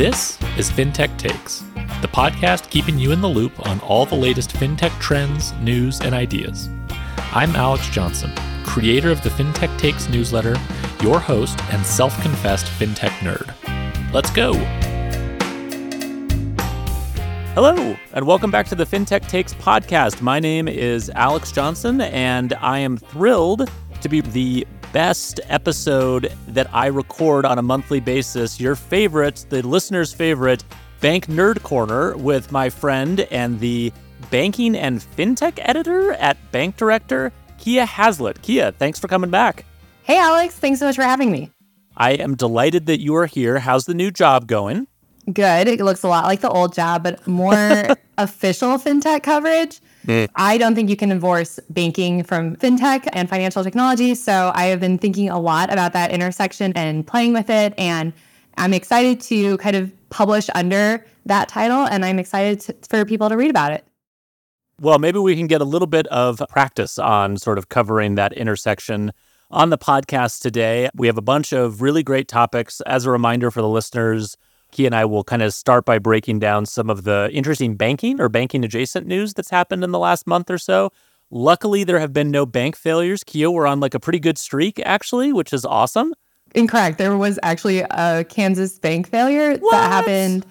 This is FinTech Takes, the podcast keeping you in the loop on all the latest FinTech trends, news, and ideas. I'm Alex Johnson, creator of the FinTech Takes newsletter, your host, and self confessed FinTech nerd. Let's go! Hello, and welcome back to the FinTech Takes podcast. My name is Alex Johnson, and I am thrilled to be the best episode that I record on a monthly basis. Your favorite, the listener's favorite, Bank Nerd Corner with my friend and the banking and fintech editor at Bank Director, Kiah Haslett. Kiah, thanks for coming back. Hey, Alex. Thanks so much for having me. I am delighted that you are here. How's the new job going? Good. It looks a lot like the old job, but more official fintech coverage. Mm. I don't think you can divorce banking from fintech and financial technology. So I have been thinking a lot about that intersection and playing with it. And I'm excited to kind of publish under that title. And I'm excited to, for people to read about it. Well, maybe we can get a little bit of practice on sort of covering that intersection on the podcast today. We have a bunch of really great topics. As a reminder for the listeners, he and I will kind of start by breaking down some of the interesting banking or banking adjacent news that's happened in the last month or so. Luckily, there have been no bank failures. Kiah, we're on like a pretty good streak, actually, which is awesome. Incorrect. There was actually a Kansas bank failure what? that happened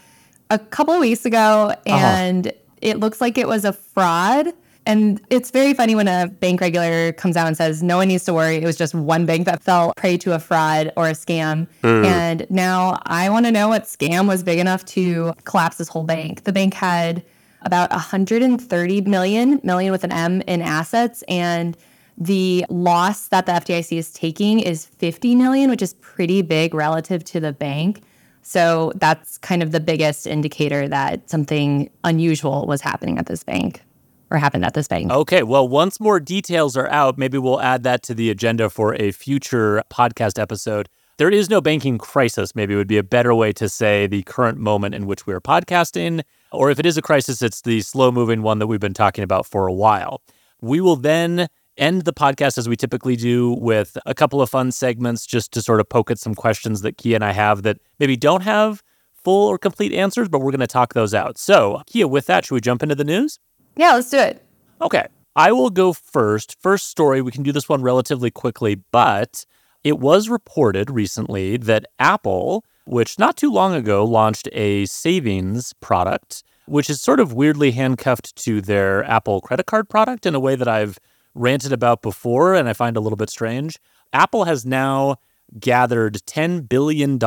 a couple of weeks ago, uh-huh. and uh-huh. it looks like it was a fraud. And it's very funny when a bank regulator comes out and says, no one needs to worry. It was just one bank that fell prey to a fraud or a scam. Mm. And now I want to know what scam was big enough to collapse this whole bank. The bank had about 130 million, million with an M in assets. And the loss that the FDIC is taking is 50 million, which is pretty big relative to the bank. So that's kind of the biggest indicator that something unusual was happening at this bank or happened at this bank. Okay, well, once more details are out, maybe we'll add that to the agenda for a future podcast episode. There is no banking crisis, maybe would be a better way to say the current moment in which we're podcasting. Or if it is a crisis, it's the slow moving one that we've been talking about for a while. We will then end the podcast as we typically do with a couple of fun segments just to sort of poke at some questions that Kiah and I have that maybe don't have full or complete answers, but we're going to talk those out. So, Kiah, with that, should we jump into the news? Yeah, let's do it. Okay. I will go first. First story, we can do this one relatively quickly, but it was reported recently that Apple, which not too long ago launched a savings product, which is sort of weirdly handcuffed to their Apple credit card product in a way that I've ranted about before and I find a little bit strange. Apple has now gathered $10 billion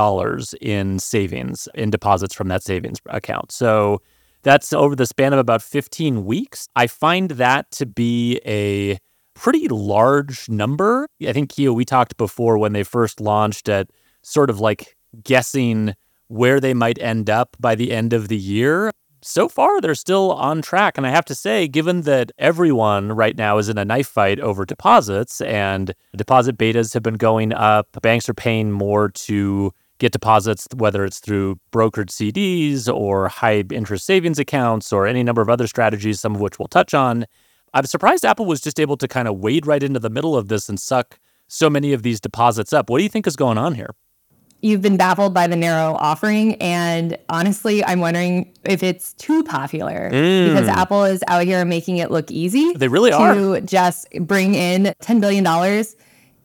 in savings, in deposits from that savings account. So that's over the span of about 15 weeks. I find that to be a pretty large number. I think, Kiah, we talked before when they first launched at sort of like guessing where they might end up by the end of the year. So far, they're still on track. And I have to say, given that everyone right now is in a knife fight over deposits and deposit betas have been going up, banks are paying more to get deposits, whether it's through brokered CDs or high interest savings accounts or any number of other strategies, some of which we'll touch on. I'm surprised Apple was just able to kind of wade right into the middle of this and suck so many of these deposits up. What do you think is going on here? You've been baffled by the narrow offering. And honestly, I'm wondering if it's too popular mm. because Apple is out here making it look easy. They really to are. To just bring in $10 billion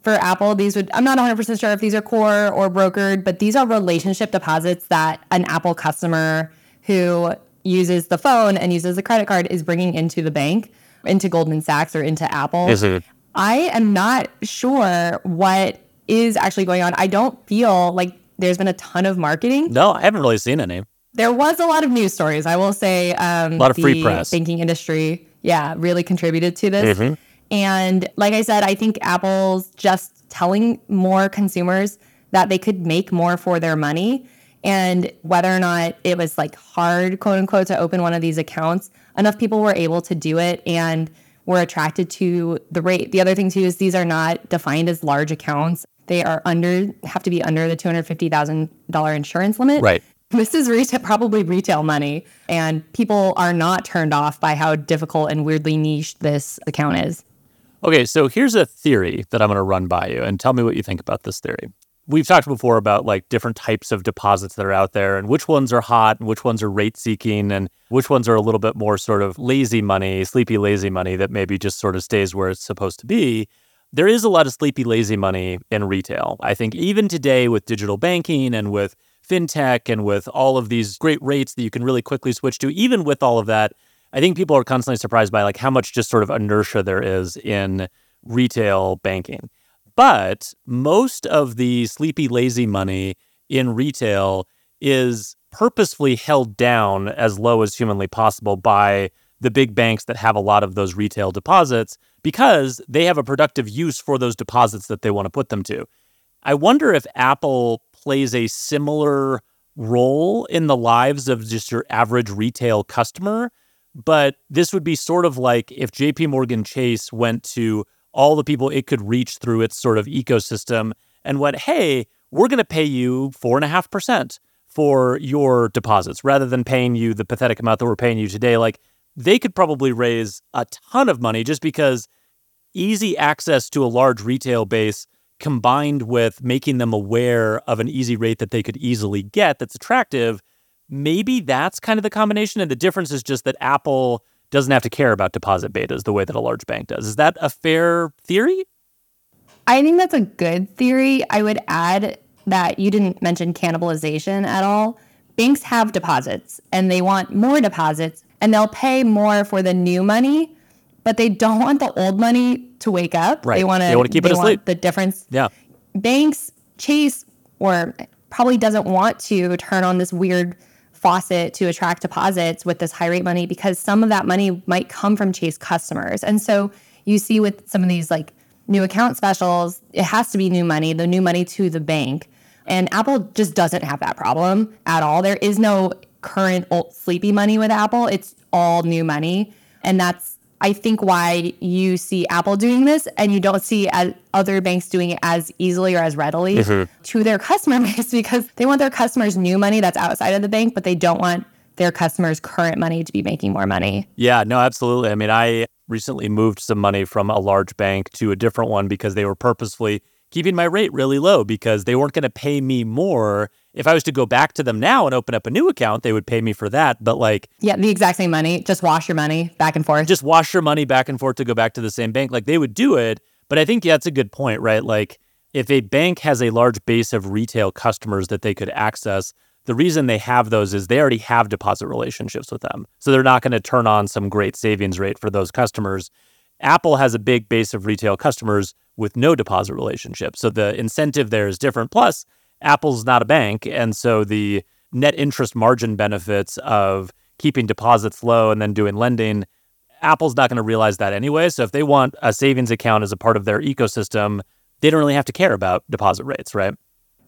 for Apple, these would, I'm not 100% sure if these are core or brokered, but these are relationship deposits that an Apple customer who uses the phone and uses the credit card is bringing into the bank, into Goldman Sachs or into Apple. Is it? I am not sure what is actually going on. I don't feel like there's been a ton of marketing. No, I haven't really seen any. There was a lot of news stories. I will say um, a lot of free press. Banking industry, yeah, really contributed to this. Mm-hmm. And like I said, I think Apple's just telling more consumers that they could make more for their money. And whether or not it was like hard, quote unquote, to open one of these accounts, enough people were able to do it and were attracted to the rate. The other thing too is these are not defined as large accounts. They are under have to be under the two hundred fifty thousand dollar insurance limit. Right. This is retail, probably retail money, and people are not turned off by how difficult and weirdly niche this account is. Okay, so here's a theory that I'm going to run by you and tell me what you think about this theory. we've talked before about like different types of deposits that are out there and which ones are hot and which ones are rate seeking and which ones are a little bit more sort of lazy money, sleepy lazy money that maybe just sort of stays where it's supposed to be. There is a lot of sleepy lazy money in retail. I think even today with digital banking and with fintech and with all of these great rates that you can really quickly switch to, even with all of that, I think people are constantly surprised by like how much just sort of inertia there is in retail banking. But most of the sleepy, lazy money in retail is purposefully held down as low as humanly possible by the big banks that have a lot of those retail deposits because they have a productive use for those deposits that they want to put them to. I wonder if Apple plays a similar role in the lives of just your average retail customer. But this would be sort of like if JP Morgan Chase went to all the people it could reach through its sort of ecosystem and went, hey, we're going to pay you four and a half percent for your deposits rather than paying you the pathetic amount that we're paying you today. Like they could probably raise a ton of money just because easy access to a large retail base combined with making them aware of an easy rate that they could easily get that's attractive. Maybe that's kind of the combination. And the difference is just that Apple doesn't have to care about deposit betas the way that a large bank does. Is that a fair theory? I think that's a good theory. I would add that you didn't mention cannibalization at all. Banks have deposits and they want more deposits and they'll pay more for the new money, but they don't want the old money to wake up. Right. They want to they want to keep it asleep. The difference. Yeah. Banks Chase or probably doesn't want to turn on this weird faucet to attract deposits with this high rate money because some of that money might come from Chase customers. And so you see with some of these like new account specials, it has to be new money, the new money to the bank. And Apple just doesn't have that problem at all. There is no current old sleepy money with Apple. It's all new money. And that's I think why you see Apple doing this and you don't see other banks doing it as easily or as readily mm-hmm. to their customer base because they want their customers new money that's outside of the bank, but they don't want their customers' current money to be making more money. Yeah, no, absolutely. I mean, I recently moved some money from a large bank to a different one because they were purposefully keeping my rate really low because they weren't going to pay me more. If I was to go back to them now and open up a new account, they would pay me for that. But like, yeah, the exact same money, just wash your money back and forth. Just wash your money back and forth to go back to the same bank. Like they would do it. But I think that's a good point, right? Like, if a bank has a large base of retail customers that they could access, the reason they have those is they already have deposit relationships with them. So they're not going to turn on some great savings rate for those customers. Apple has a big base of retail customers with no deposit relationship. So the incentive there is different. Plus, Apple's not a bank. And so the net interest margin benefits of keeping deposits low and then doing lending, Apple's not going to realize that anyway. So if they want a savings account as a part of their ecosystem, they don't really have to care about deposit rates, right?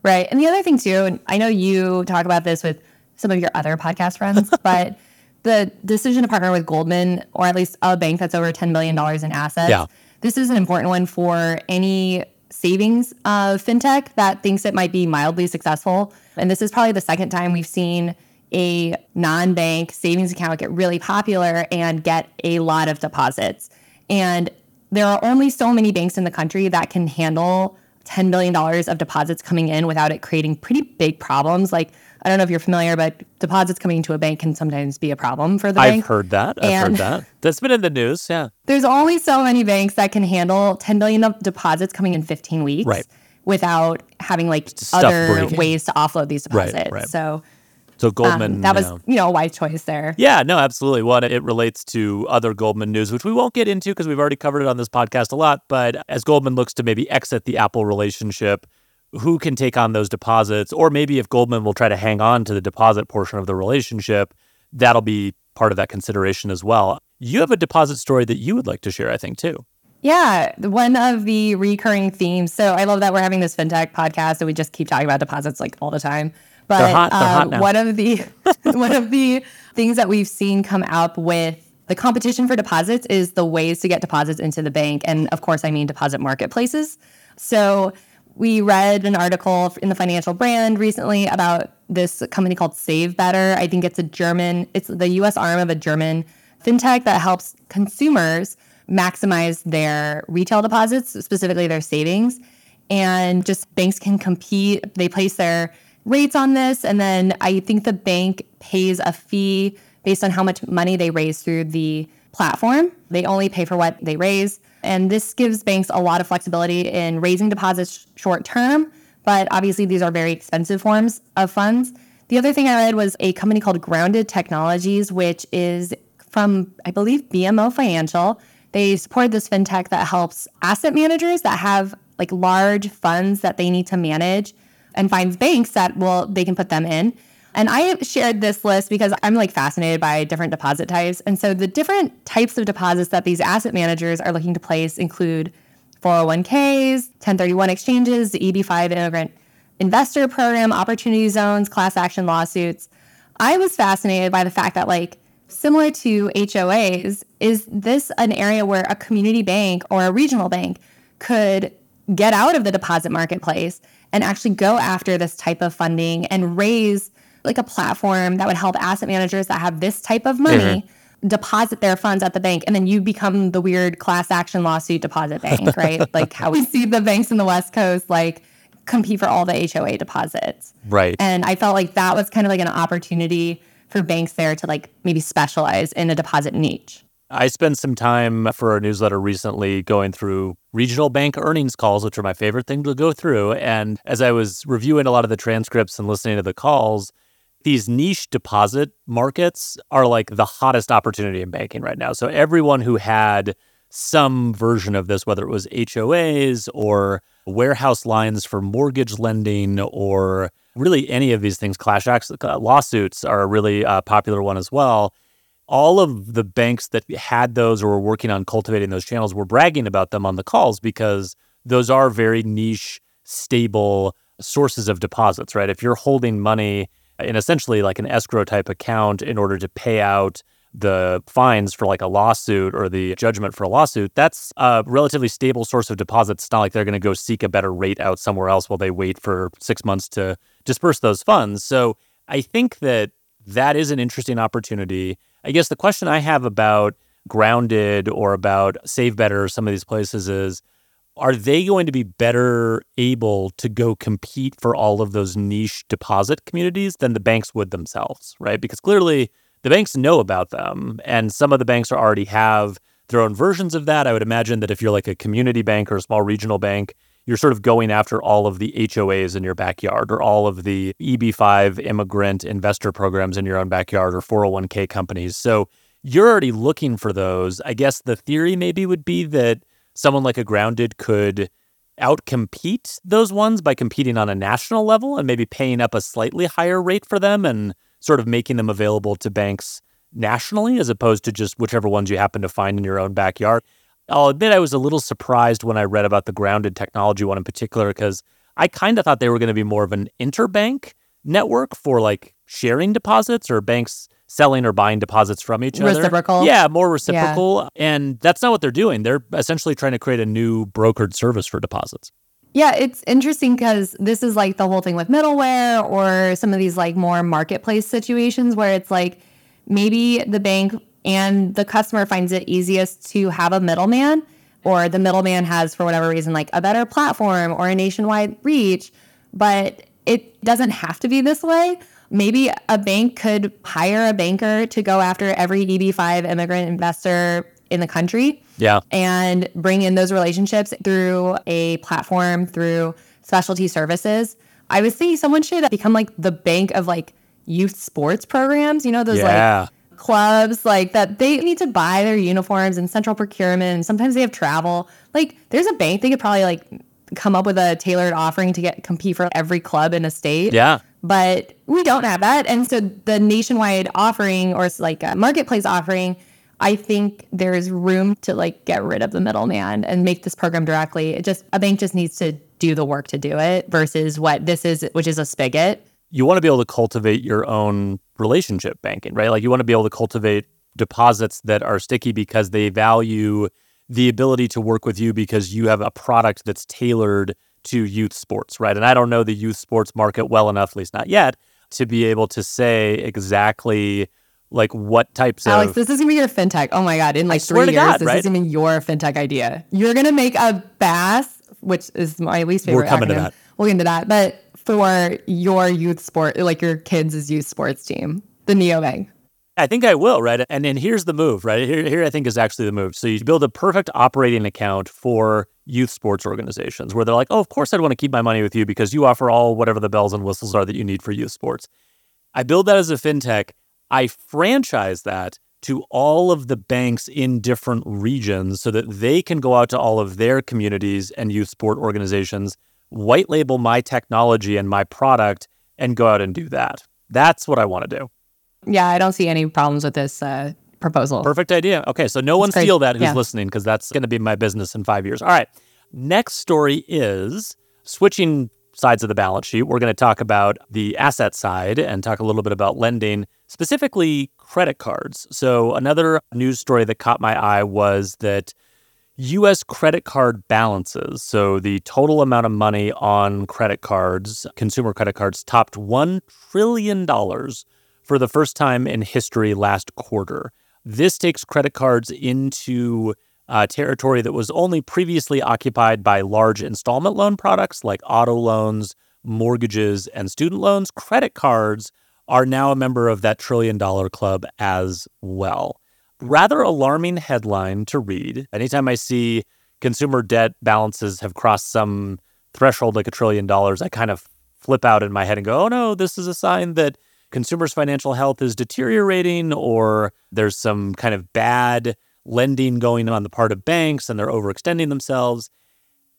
Right. And the other thing, too, and I know you talk about this with some of your other podcast friends, but the decision to partner with Goldman, or at least a bank that's over $10 billion in assets, yeah. this is an important one for any savings uh, fintech that thinks it might be mildly successful. And this is probably the second time we've seen a non bank savings account get really popular and get a lot of deposits. And there are only so many banks in the country that can handle $10 billion of deposits coming in without it creating pretty big problems. Like, I don't know if you're familiar, but deposits coming into a bank can sometimes be a problem for the I've bank. I've heard that. I've and heard that. That's been in the news. Yeah. There's only so many banks that can handle 10 billion of deposits coming in 15 weeks. Right. Without having like Stuff other breaking. ways to offload these deposits. Right, right. So so Goldman, um, that was you know a wise choice there. Yeah, no, absolutely. One, it relates to other Goldman news, which we won't get into because we've already covered it on this podcast a lot. But as Goldman looks to maybe exit the Apple relationship, who can take on those deposits, or maybe if Goldman will try to hang on to the deposit portion of the relationship, that'll be part of that consideration as well. You have a deposit story that you would like to share, I think, too. Yeah, one of the recurring themes. So I love that we're having this fintech podcast and we just keep talking about deposits like all the time. But they're hot, they're hot uh, one of the one of the things that we've seen come up with the competition for deposits is the ways to get deposits into the bank, and of course, I mean deposit marketplaces. So we read an article in the Financial Brand recently about this company called Save Better. I think it's a German, it's the U.S. arm of a German fintech that helps consumers maximize their retail deposits, specifically their savings. and just banks can compete. They place their rates on this. And then I think the bank pays a fee based on how much money they raise through the platform. They only pay for what they raise. And this gives banks a lot of flexibility in raising deposits short term. But obviously, these are very expensive forms of funds. The other thing I read was a company called Grounded Technologies, which is from, I believe, BMO Financial. They support this fintech that helps asset managers that have like large funds that they need to manage and finds banks that will they can put them in. And I shared this list because I'm like fascinated by different deposit types. And so the different types of deposits that these asset managers are looking to place include 401ks, 1031 exchanges, the EB5 immigrant investor program, opportunity zones, class action lawsuits. I was fascinated by the fact that like similar to HOAs, is this an area where a community bank or a regional bank could get out of the deposit marketplace and actually go after this type of funding and raise like a platform that would help asset managers that have this type of money mm-hmm. deposit their funds at the bank and then you become the weird class action lawsuit deposit bank right like how we see the banks in the west coast like compete for all the hoa deposits right and i felt like that was kind of like an opportunity for banks there to like maybe specialize in a deposit niche I spent some time for a newsletter recently going through regional bank earnings calls, which are my favorite thing to go through. And as I was reviewing a lot of the transcripts and listening to the calls, these niche deposit markets are like the hottest opportunity in banking right now. So everyone who had some version of this, whether it was HOAs or warehouse lines for mortgage lending or really any of these things, clash acts, lawsuits are a really uh, popular one as well all of the banks that had those or were working on cultivating those channels were bragging about them on the calls because those are very niche, stable sources of deposits, right? If you're holding money in essentially like an escrow type account in order to pay out the fines for like a lawsuit or the judgment for a lawsuit, that's a relatively stable source of deposits. It's not like they're going to go seek a better rate out somewhere else while they wait for six months to disperse those funds. So I think that that is an interesting opportunity. I guess the question I have about Grounded or about Save Better, some of these places is are they going to be better able to go compete for all of those niche deposit communities than the banks would themselves, right? Because clearly the banks know about them, and some of the banks already have their own versions of that. I would imagine that if you're like a community bank or a small regional bank, you're sort of going after all of the HOAs in your backyard or all of the EB5 immigrant investor programs in your own backyard or 401k companies. So you're already looking for those. I guess the theory maybe would be that someone like a grounded could outcompete those ones by competing on a national level and maybe paying up a slightly higher rate for them and sort of making them available to banks nationally as opposed to just whichever ones you happen to find in your own backyard. I'll admit I was a little surprised when I read about the grounded technology one in particular because I kind of thought they were going to be more of an interbank network for like sharing deposits or banks selling or buying deposits from each reciprocal. other. Reciprocal. Yeah, more reciprocal. Yeah. And that's not what they're doing. They're essentially trying to create a new brokered service for deposits. Yeah, it's interesting because this is like the whole thing with middleware or some of these like more marketplace situations where it's like maybe the bank and the customer finds it easiest to have a middleman or the middleman has for whatever reason like a better platform or a nationwide reach but it doesn't have to be this way maybe a bank could hire a banker to go after every eb5 immigrant investor in the country yeah. and bring in those relationships through a platform through specialty services. I would say someone should become like the bank of like youth sports programs you know those yeah. like clubs like that they need to buy their uniforms and central procurement and sometimes they have travel. Like there's a bank they could probably like come up with a tailored offering to get compete for every club in a state. Yeah but we don't have that. And so the nationwide offering or like a marketplace offering i think there's room to like get rid of the middleman and make this program directly. It just a bank just needs to do the work to do it versus what this is which is a spigot. You want to be able to cultivate your own relationship banking, right? Like you want to be able to cultivate deposits that are sticky because they value the ability to work with you because you have a product that's tailored to youth sports, right? And I don't know the youth sports market well enough, at least not yet, to be able to say exactly like what types Alex, of Alex, this is gonna be your fintech. Oh my god, in like three years, God, this right? is gonna be your fintech idea. You're gonna make a BaaS which is my least favorite. We're coming acronym. to that. We'll get into that. But for your youth sport, like your kids' youth sports team, the neobank. I think I will, right? And then here's the move, right? Here, here I think is actually the move. So you build a perfect operating account for youth sports organizations where they're like, oh, of course I'd want to keep my money with you because you offer all whatever the bells and whistles are that you need for youth sports. I build that as a fintech. I franchise that to all of the banks in different regions so that they can go out to all of their communities and youth sport organizations, white label my technology and my product, and go out and do that. That's what I want to do. Yeah, I don't see any problems with this uh, proposal. Perfect idea. Okay, so no one steal that who's Yeah. listening because that's going to be my business in five years. All right. Next story is switching sides of the balance sheet. We're going to talk about the asset side and talk a little bit about lending, specifically credit cards. So, another news story that caught my eye was that US credit card balances, so the total amount of money on credit cards, consumer credit cards, topped $1 trillion for the first time in history last quarter. This takes credit cards into uh, territory that was only previously occupied by large installment loan products like auto loans, mortgages, and student loans. Credit cards are now a member of that trillion dollar club as well. Rather alarming headline to read. Anytime I see consumer debt balances have crossed some threshold like a trillion dollars, I kind of flip out in my head and go, oh no, this is a sign that consumers' financial health is deteriorating or there's some kind of bad lending going on the part of banks and they're overextending themselves.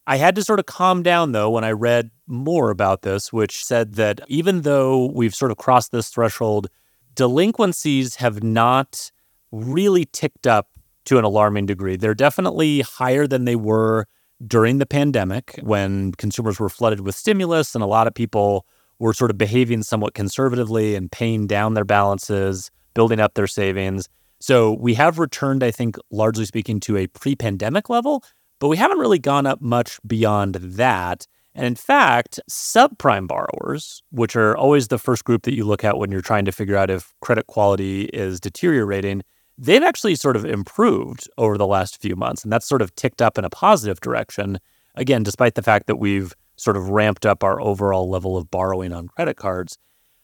I had to sort of calm down though when I read more about this, which said that even though we've sort of crossed this threshold, delinquencies have not really ticked up to an alarming degree. They're definitely higher than they were during the pandemic when consumers were flooded with stimulus and a lot of people were sort of behaving somewhat conservatively and paying down their balances, building up their savings. So we have returned, I think, largely speaking, to a pre pandemic level, but we haven't really gone up much beyond that. And in fact, subprime borrowers, which are always the first group that you look at when you're trying to figure out if credit quality is deteriorating, they've actually sort of improved over the last few months. And that's sort of ticked up in a positive direction. Again, despite the fact that we've sort of ramped up our overall level of borrowing on credit cards.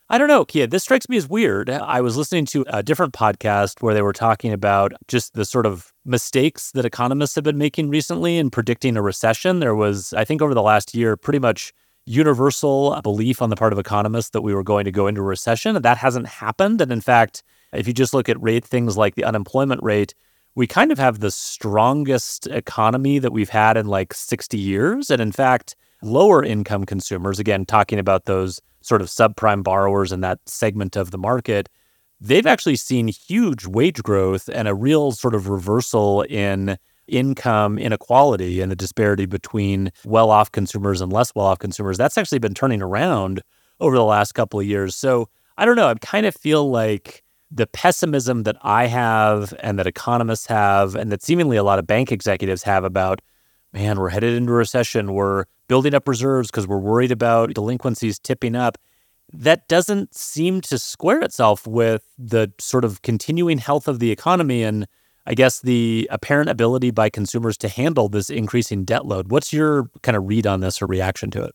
I don't know, Kiah, this strikes me as weird. I was listening to a different podcast where they were talking about just the sort of mistakes that economists have been making recently in predicting a recession. There was, I think, over the last year, pretty much universal belief on the part of economists that we were going to go into a recession. That hasn't happened. And in fact, if you just look at rate things like the unemployment rate, we kind of have the strongest economy that we've had in like 60 years. And in fact, lower income consumers, again, talking about those sort of subprime borrowers in that segment of the market, they've actually seen huge wage growth and a real sort of reversal in income inequality and the disparity between well off consumers and less well off consumers. That's actually been turning around over the last couple of years. So I don't know. I kind of feel like the pessimism that I have and that economists have and that seemingly a lot of bank executives have about, man, we're headed into a recession. We're building up reserves because we're worried about delinquencies tipping up. That doesn't seem to square itself with the sort of continuing health of the economy and I guess the apparent ability by consumers to handle this increasing debt load. What's your kind of read on this or reaction to it?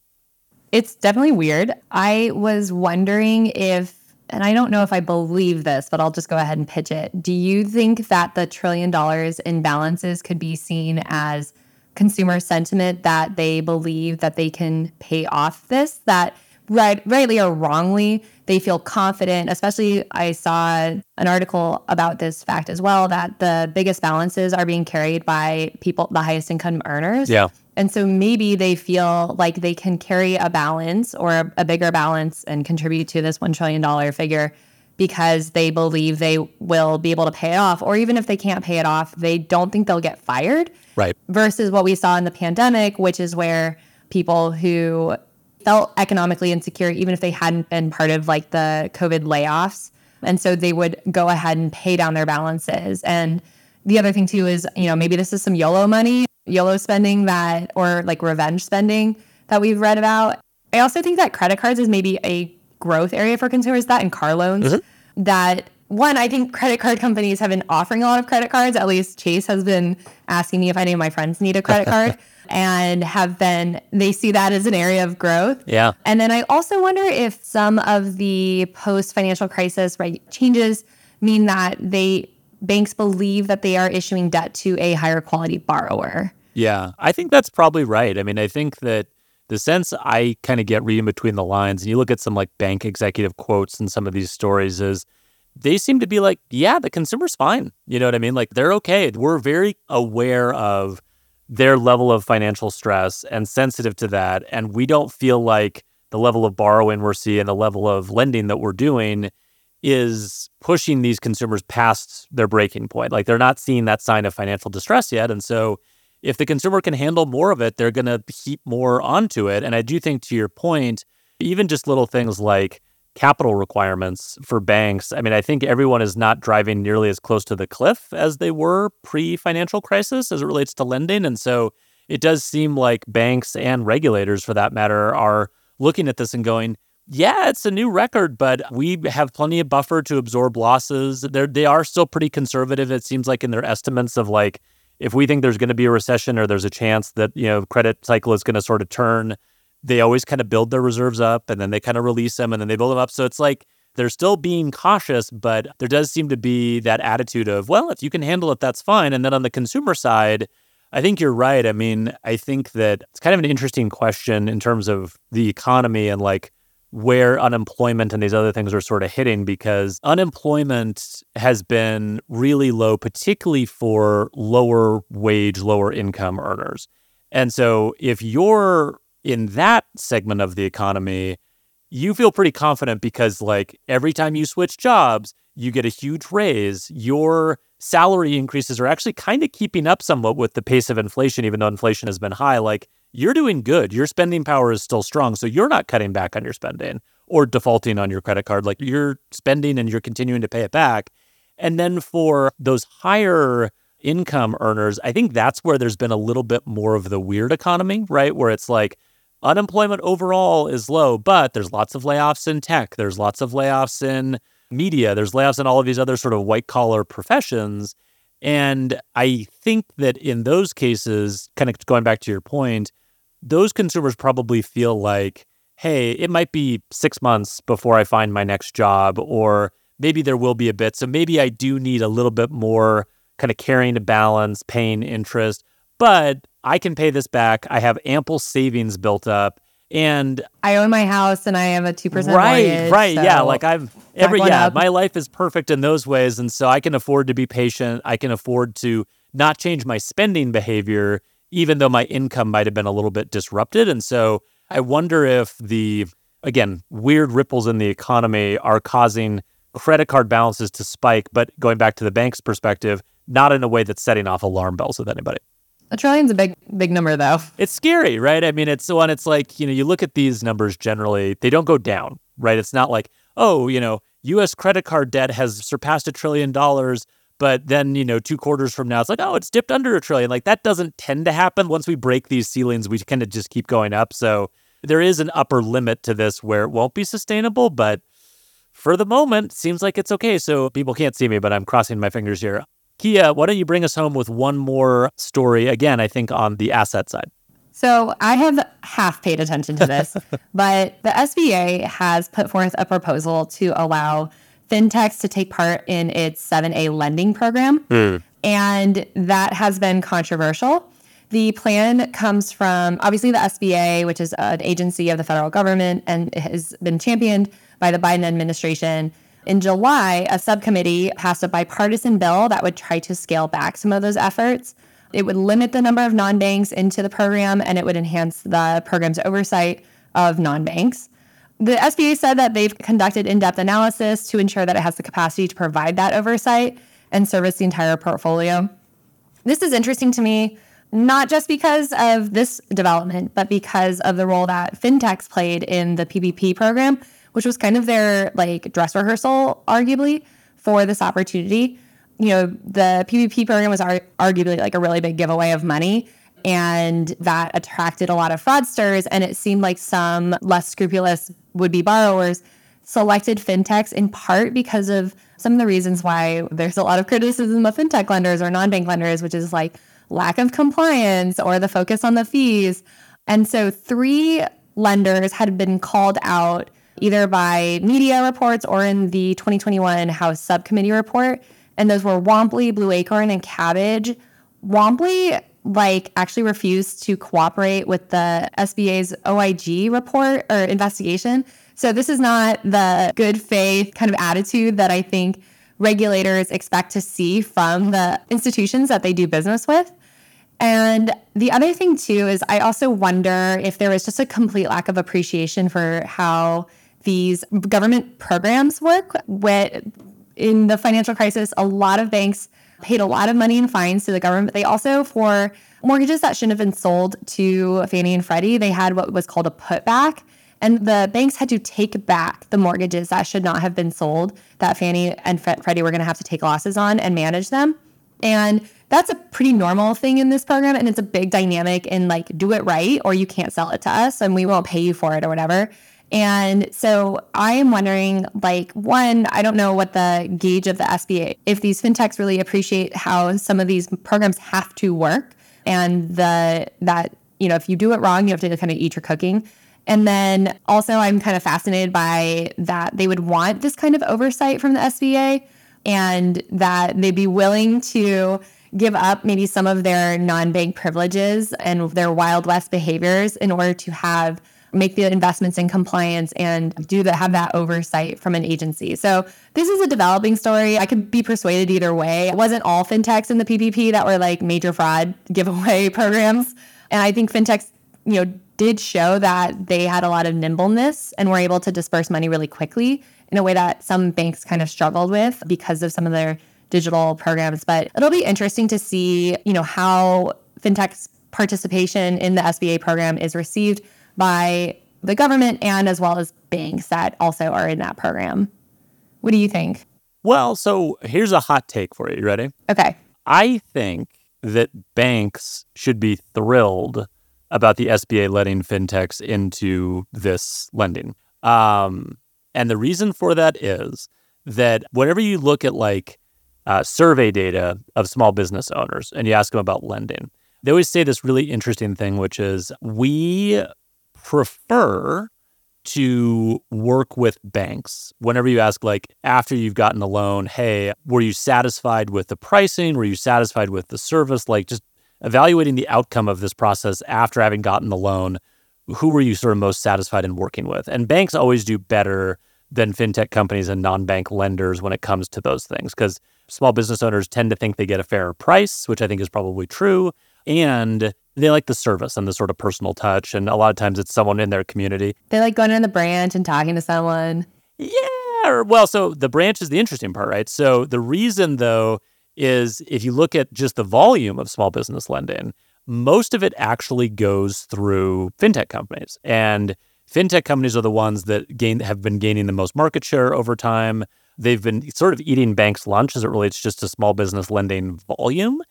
It's definitely weird. I was wondering if, and I don't know if I believe this, but I'll just go ahead and pitch it. Do you think that the trillion dollars in balances could be seen as consumer sentiment that they believe that they can pay off this? That right, rightly or wrongly, they feel confident. Especially, I saw an article about this fact as well that the biggest balances are being carried by people, the highest income earners. Yeah. And so maybe they feel like they can carry a balance or a bigger balance and contribute to this $1 trillion figure because they believe they will be able to pay it off. Or even if they can't pay it off, they don't think they'll get fired. Right. Versus what we saw in the pandemic, which is where people who felt economically insecure, even if they hadn't been part of like the COVID layoffs. And so they would go ahead and pay down their balances. And the other thing too is, you know, maybe this is some YOLO money, YOLO spending that, or like revenge spending that we've read about. I also think that credit cards is maybe a growth area for consumers, that and car loans, mm-hmm. that one, I think credit card companies have been offering a lot of credit cards. At least Chase has been asking me if any of my friends need a credit card and have been, they see that as an area of growth. Yeah. And then I also wonder if some of the post financial crisis right, changes mean that they, banks believe that they are issuing debt to a higher quality borrower. Yeah, I think that's probably right. I mean, I think that the sense I kind of get reading between the lines, and you look at some like bank executive quotes in some of these stories, is they seem to be like, yeah, the consumer's fine. You know what I mean? Like they're okay. We're very aware of their level of financial stress and sensitive to that. And we don't feel like the level of borrowing we're seeing, the level of lending that we're doing is pushing these consumers past their breaking point. Like they're not seeing that sign of financial distress yet. And so if the consumer can handle more of it, they're going to heap more onto it. And I do think, to your point, even just little things like capital requirements for banks, I mean, I think everyone is not driving nearly as close to the cliff as they were pre financial crisis as it relates to lending. And so it does seem like banks and regulators, for that matter, are looking at this and going, yeah, it's a new record, but we have plenty of buffer to absorb losses. They're, they are still pretty conservative, it seems like, in their estimates of like, if we think there's going to be a recession or there's a chance that you know credit cycle is going to sort of turn, they always kind of build their reserves up and then they kind of release them and then they build them up. So it's like they're still being cautious, but there does seem to be that attitude of, well, if you can handle it, that's fine. And then on the consumer side, I think you're right. I mean, I think that it's kind of an interesting question in terms of the economy and like where unemployment and these other things are sort of hitting because unemployment has been really low, particularly for lower wage, lower income earners. And so if you're in that segment of the economy, you feel pretty confident because, like, every time you switch jobs, you get a huge raise. Your salary increases are actually kind of keeping up somewhat with the pace of inflation, even though inflation has been high. Like, you're doing good. Your spending power is still strong. So you're not cutting back on your spending or defaulting on your credit card. Like you're spending and you're continuing to pay it back. And then for those higher income earners, I think that's where there's been a little bit more of the weird economy, right? Where it's like unemployment overall is low, but there's lots of layoffs in tech, there's lots of layoffs in media, there's layoffs in all of these other sort of white collar professions. And I think that in those cases, kind of going back to your point, those consumers probably feel like, hey, it might be six months before I find my next job, or maybe there will be a bit. So maybe I do need a little bit more kind of carrying a balance, paying interest, but I can pay this back. I have ample savings built up. And I own my house and I have a 2% right, mortgage, right. so yeah. Like I've every, yeah, up. my life is perfect in those ways. And so I can afford to be patient. I can afford to not change my spending behavior even though my income might have been a little bit disrupted. And so I wonder if the, again, weird ripples in the economy are causing credit card balances to spike, but going back to the bank's perspective, not in a way that's setting off alarm bells with anybody. A trillion's a big, big number, though. It's scary, right? I mean, it's the one, it's like, you know, you look at these numbers generally, they don't go down, right? It's not like, oh, you know, US credit card debt has surpassed a trillion dollars but then, you know, two quarters from now, it's like, oh, it's dipped under a trillion. Like that doesn't tend to happen. Once we break these ceilings, we kind of just keep going up. So there is an upper limit to this where it won't be sustainable, but for the moment, seems like it's okay. So people can't see me, but I'm crossing my fingers here. Kiah, why don't you bring us home with one more story? Again, I think on the asset side. So I have half paid attention to this, but the SBA has put forth a proposal to allow fintechs to take part in its 7A lending program. Mm. And that has been controversial. The plan comes from obviously the SBA, which is an agency of the federal government and it has been championed by the Biden administration. In July, a subcommittee passed a bipartisan bill that would try to scale back some of those efforts. It would limit the number of non banks into the program and it would enhance the program's oversight of non banks. The SBA said that they've conducted in depth analysis to ensure that it has the capacity to provide that oversight and service the entire portfolio. This is interesting to me, not just because of this development, but because of the role that fintechs played in the PPP program, which was kind of their like dress rehearsal, arguably, for this opportunity. You know, the PPP program was ar- arguably like a really big giveaway of money and that attracted a lot of fraudsters and it seemed like some less scrupulous would be borrowers selected fintechs in part because of some of the reasons why there's a lot of criticism of fintech lenders or non-bank lenders, which is like lack of compliance or the focus on the fees. And so three lenders had been called out either by media reports or in the 2021 House Subcommittee report. And those were Womply, Blue Acorn, and Kabbage. Womply like actually refused to cooperate with the SBA's OIG report or investigation. So this is not the good faith kind of attitude that I think regulators expect to see from the institutions that they do business with. And the other thing too is I also wonder if there was just a complete lack of appreciation for how these government programs work. With in the financial crisis, a lot of banks paid a lot of money in fines to the government. They also, for mortgages that shouldn't have been sold to Fannie and Freddie, they had what was called a putback. And the banks had to take back the mortgages that should not have been sold that Fannie and Freddie were going to have to take losses on and manage them. And that's a pretty normal thing in this program. And it's a big dynamic in like, do it right or you can't sell it to us and we won't pay you for it or whatever. And so I am wondering, like, one, I don't know what the gauge of the SBA, if these fintechs really appreciate how some of these programs have to work and the that, you know, if you do it wrong, you have to kind of eat your cooking. And then also I'm kind of fascinated by that they would want this kind of oversight from the SBA and that they'd be willing to give up maybe some of their non-bank privileges and their wild west behaviors in order to have make the investments in compliance and do that have that oversight from an agency. So this is a developing story. I could be persuaded either way. It wasn't all fintechs in the PPP that were like major fraud giveaway programs. And I think fintechs, you know, did show that they had a lot of nimbleness and were able to disperse money really quickly in a way that some banks kind of struggled with because of some of their digital programs. But it'll be interesting to see, you know, how fintechs participation in the SBA program is received by the government and as well as banks that also are in that program. What do you think? Well, so here's a hot take for you. You ready? Okay. I think that banks should be thrilled about the SBA letting fintechs into this lending. Um, and the reason for that is that whenever you look at like uh, survey data of small business owners and you ask them about lending, they always say this really interesting thing, which is we prefer to work with banks whenever you ask like after you've gotten a loan hey were you satisfied with the pricing? Were you satisfied with the service? Like just evaluating the outcome of this process after having gotten the loan who were you sort of most satisfied in working with? And banks always do better than fintech companies and non-bank lenders when it comes to those things because small business owners tend to think they get a fair price which i think is probably true and they like the service and the sort of personal touch. And a lot of times it's someone in their community. They like going in the branch and talking to someone. Yeah. Well, so the branch is the interesting part, right? So the reason, though, is if you look at just the volume of small business lending, most of it actually goes through fintech companies. And fintech companies are the ones that gain have been gaining the most market share over time. They've been sort of eating banks' lunch as it relates just to small business lending volume.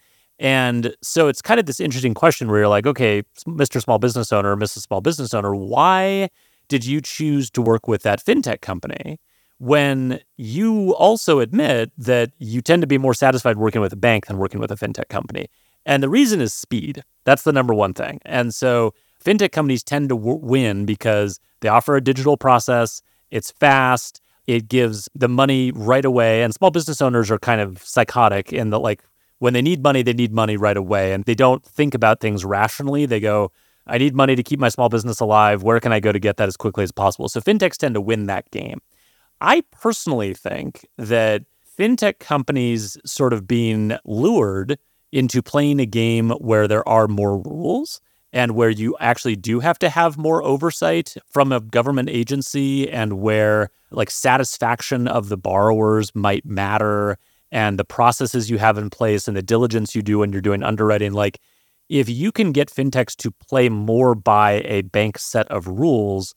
And so it's kind of this interesting question where you're like, okay, Mr. Small Business Owner, Mrs. Small Business Owner, why did you choose to work with that fintech company when you also admit that you tend to be more satisfied working with a bank than working with a fintech company? And the reason is speed. That's the number one thing. And so fintech companies tend to w- win because they offer a digital process, it's fast, it gives the money right away. And small business owners are kind of psychotic in that, like, when they need money, they need money right away. And they don't think about things rationally. They go, I need money to keep my small business alive. Where can I go to get that as quickly as possible? So fintechs tend to win that game. I personally think that fintech companies sort of being lured into playing a game where there are more rules and where you actually do have to have more oversight from a government agency and where like satisfaction of the borrowers might matter and the processes you have in place and the diligence you do when you're doing underwriting like if you can get fintechs to play more by a bank set of rules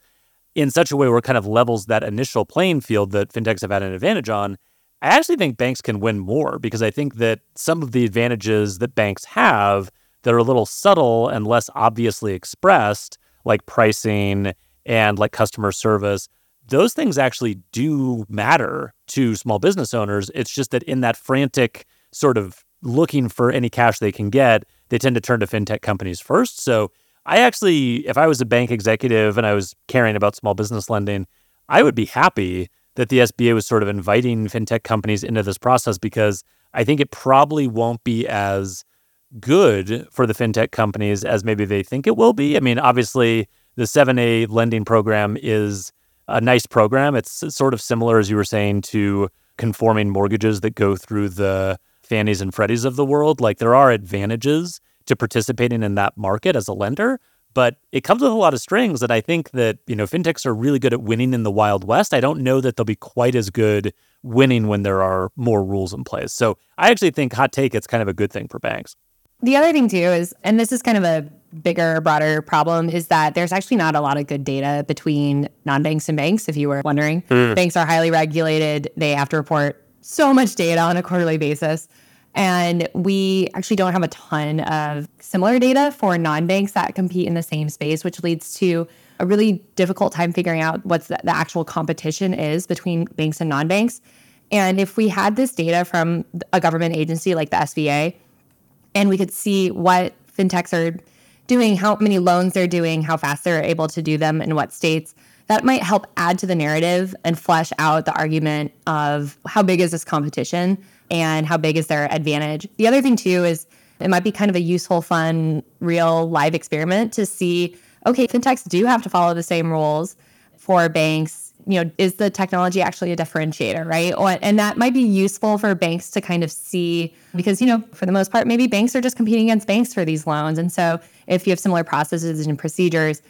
in such a way where it kind of levels that initial playing field that fintechs have had an advantage on i actually think banks can win more because i think that some of the advantages that banks have that are a little subtle and less obviously expressed like pricing and like customer service those things actually do matter to small business owners. It's just that in that frantic sort of looking for any cash they can get, they tend to turn to fintech companies first. So I actually, if I was a bank executive and I was caring about small business lending, I would be happy that the SBA was sort of inviting fintech companies into this process because I think it probably won't be as good for the fintech companies as maybe they think it will be. I mean, obviously, the 7A lending program is a nice program. It's sort of similar, as you were saying, to conforming mortgages that go through the Fannies and Freddies of the world. Like, there are advantages to participating in that market as a lender, but it comes with a lot of strings. And I think that, you know, fintechs are really good at winning in the Wild West. I don't know that they'll be quite as good winning when there are more rules in place. So I actually think, hot take, it's kind of a good thing for banks. The other thing, too, is, and this is kind of a bigger, broader problem, is that there's actually not a lot of good data between non banks and banks, if you were wondering. Mm. Banks are highly regulated, they have to report so much data on a quarterly basis. And we actually don't have a ton of similar data for non banks that compete in the same space, which leads to a really difficult time figuring out what the, the actual competition is between banks and non banks. And if we had this data from a government agency like the SBA, and we could see what fintechs are doing, how many loans they're doing, how fast they're able to do them, in what states, that might help add to the narrative and flesh out the argument of how big is this competition and how big is their advantage. The other thing, too, is it might be kind of a useful, fun, real live experiment to see okay, fintechs do have to follow the same rules for banks. You know, is the technology actually a differentiator, right? And that might be useful for banks to kind of see because, you know, for the most part, maybe banks are just competing against banks for these loans. And so if you have similar processes and procedures,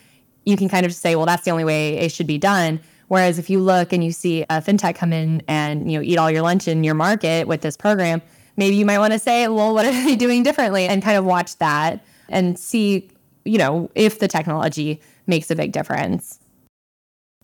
you can kind of say, well, that's the only way it should be done. Whereas if you look and you see a fintech come in and you know eat all your lunch in your market with this program, maybe you might want to say, well, what are they doing differently, and kind of watch that and see, you know, if the technology makes a big difference.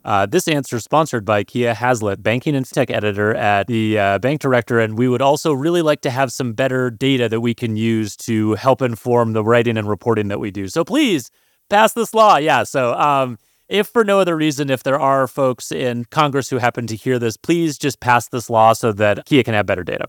Uh, this answer is sponsored by Kiah Haslett, banking and tech editor at the uh, Bank Director. And we would also really like to have some better data that we can use to help inform the writing and reporting that we do. So please pass this law. Yeah. So um, if for no other reason, if there are folks in Congress who happen to hear this, please just pass this law so that Kiah can have better data.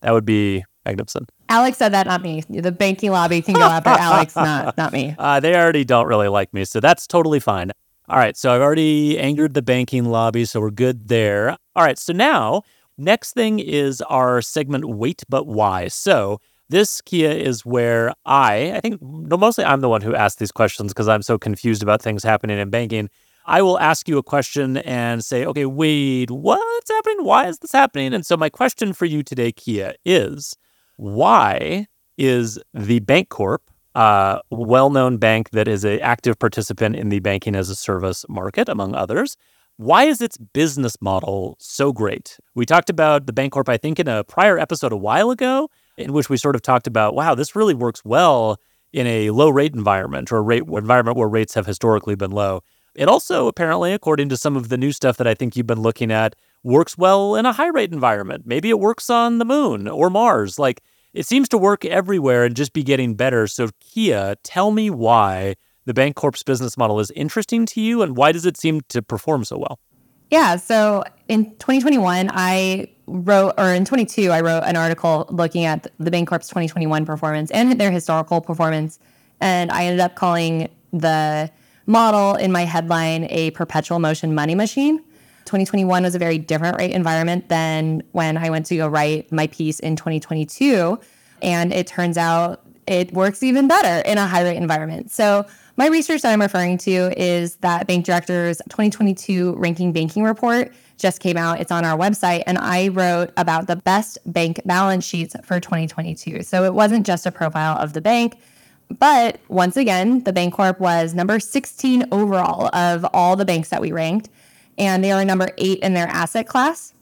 That would be magnificent. Alex said that, not me. The banking lobby can go after Alex, not not me. Uh, they already don't really like me, so that's totally fine. All right, so I've already angered the banking lobby, so we're good there. All right, so now next thing is our segment Wait But Why. So this Kiah is where I, I think mostly I'm the one who asks these questions because I'm so confused about things happening in banking. I will ask you a question and say, okay, wait, what's happening? Why is this happening? And so my question for you today, Kiah, is why is the Bancorp, a well-known bank that is an active participant in the banking as a service market, among others, why is its business model so great? We talked about the Bancorp, I think, in a prior episode a while ago, in which we sort of talked about, wow, this really works well in a low rate environment or a rate environment where rates have historically been low. It also, apparently, according to some of the new stuff that I think you've been looking at, works well in a high rate environment. Maybe it works on the moon or Mars. Like it seems to work everywhere and just be getting better. So, Kiah, tell me why the Bancorp's business model is interesting to you and why does it seem to perform so well? Yeah. So in 2021, I wrote, or in 22, I wrote an article looking at the Bancorp's 2021 performance and their historical performance. And I ended up calling the model in my headline a perpetual motion money machine. 2021 was a very different rate environment than when I went to go write my piece in 2022. And it turns out it works even better in a high rate environment. So my research that I'm referring to is that Bank Director's 2022 Ranking Banking Report just came out. It's on our website. And I wrote about the best bank balance sheets for 2022. So it wasn't just a profile of the bank. But once again, the Bancorp was number 16 overall of all the banks that we ranked. And they are number eight in their asset class.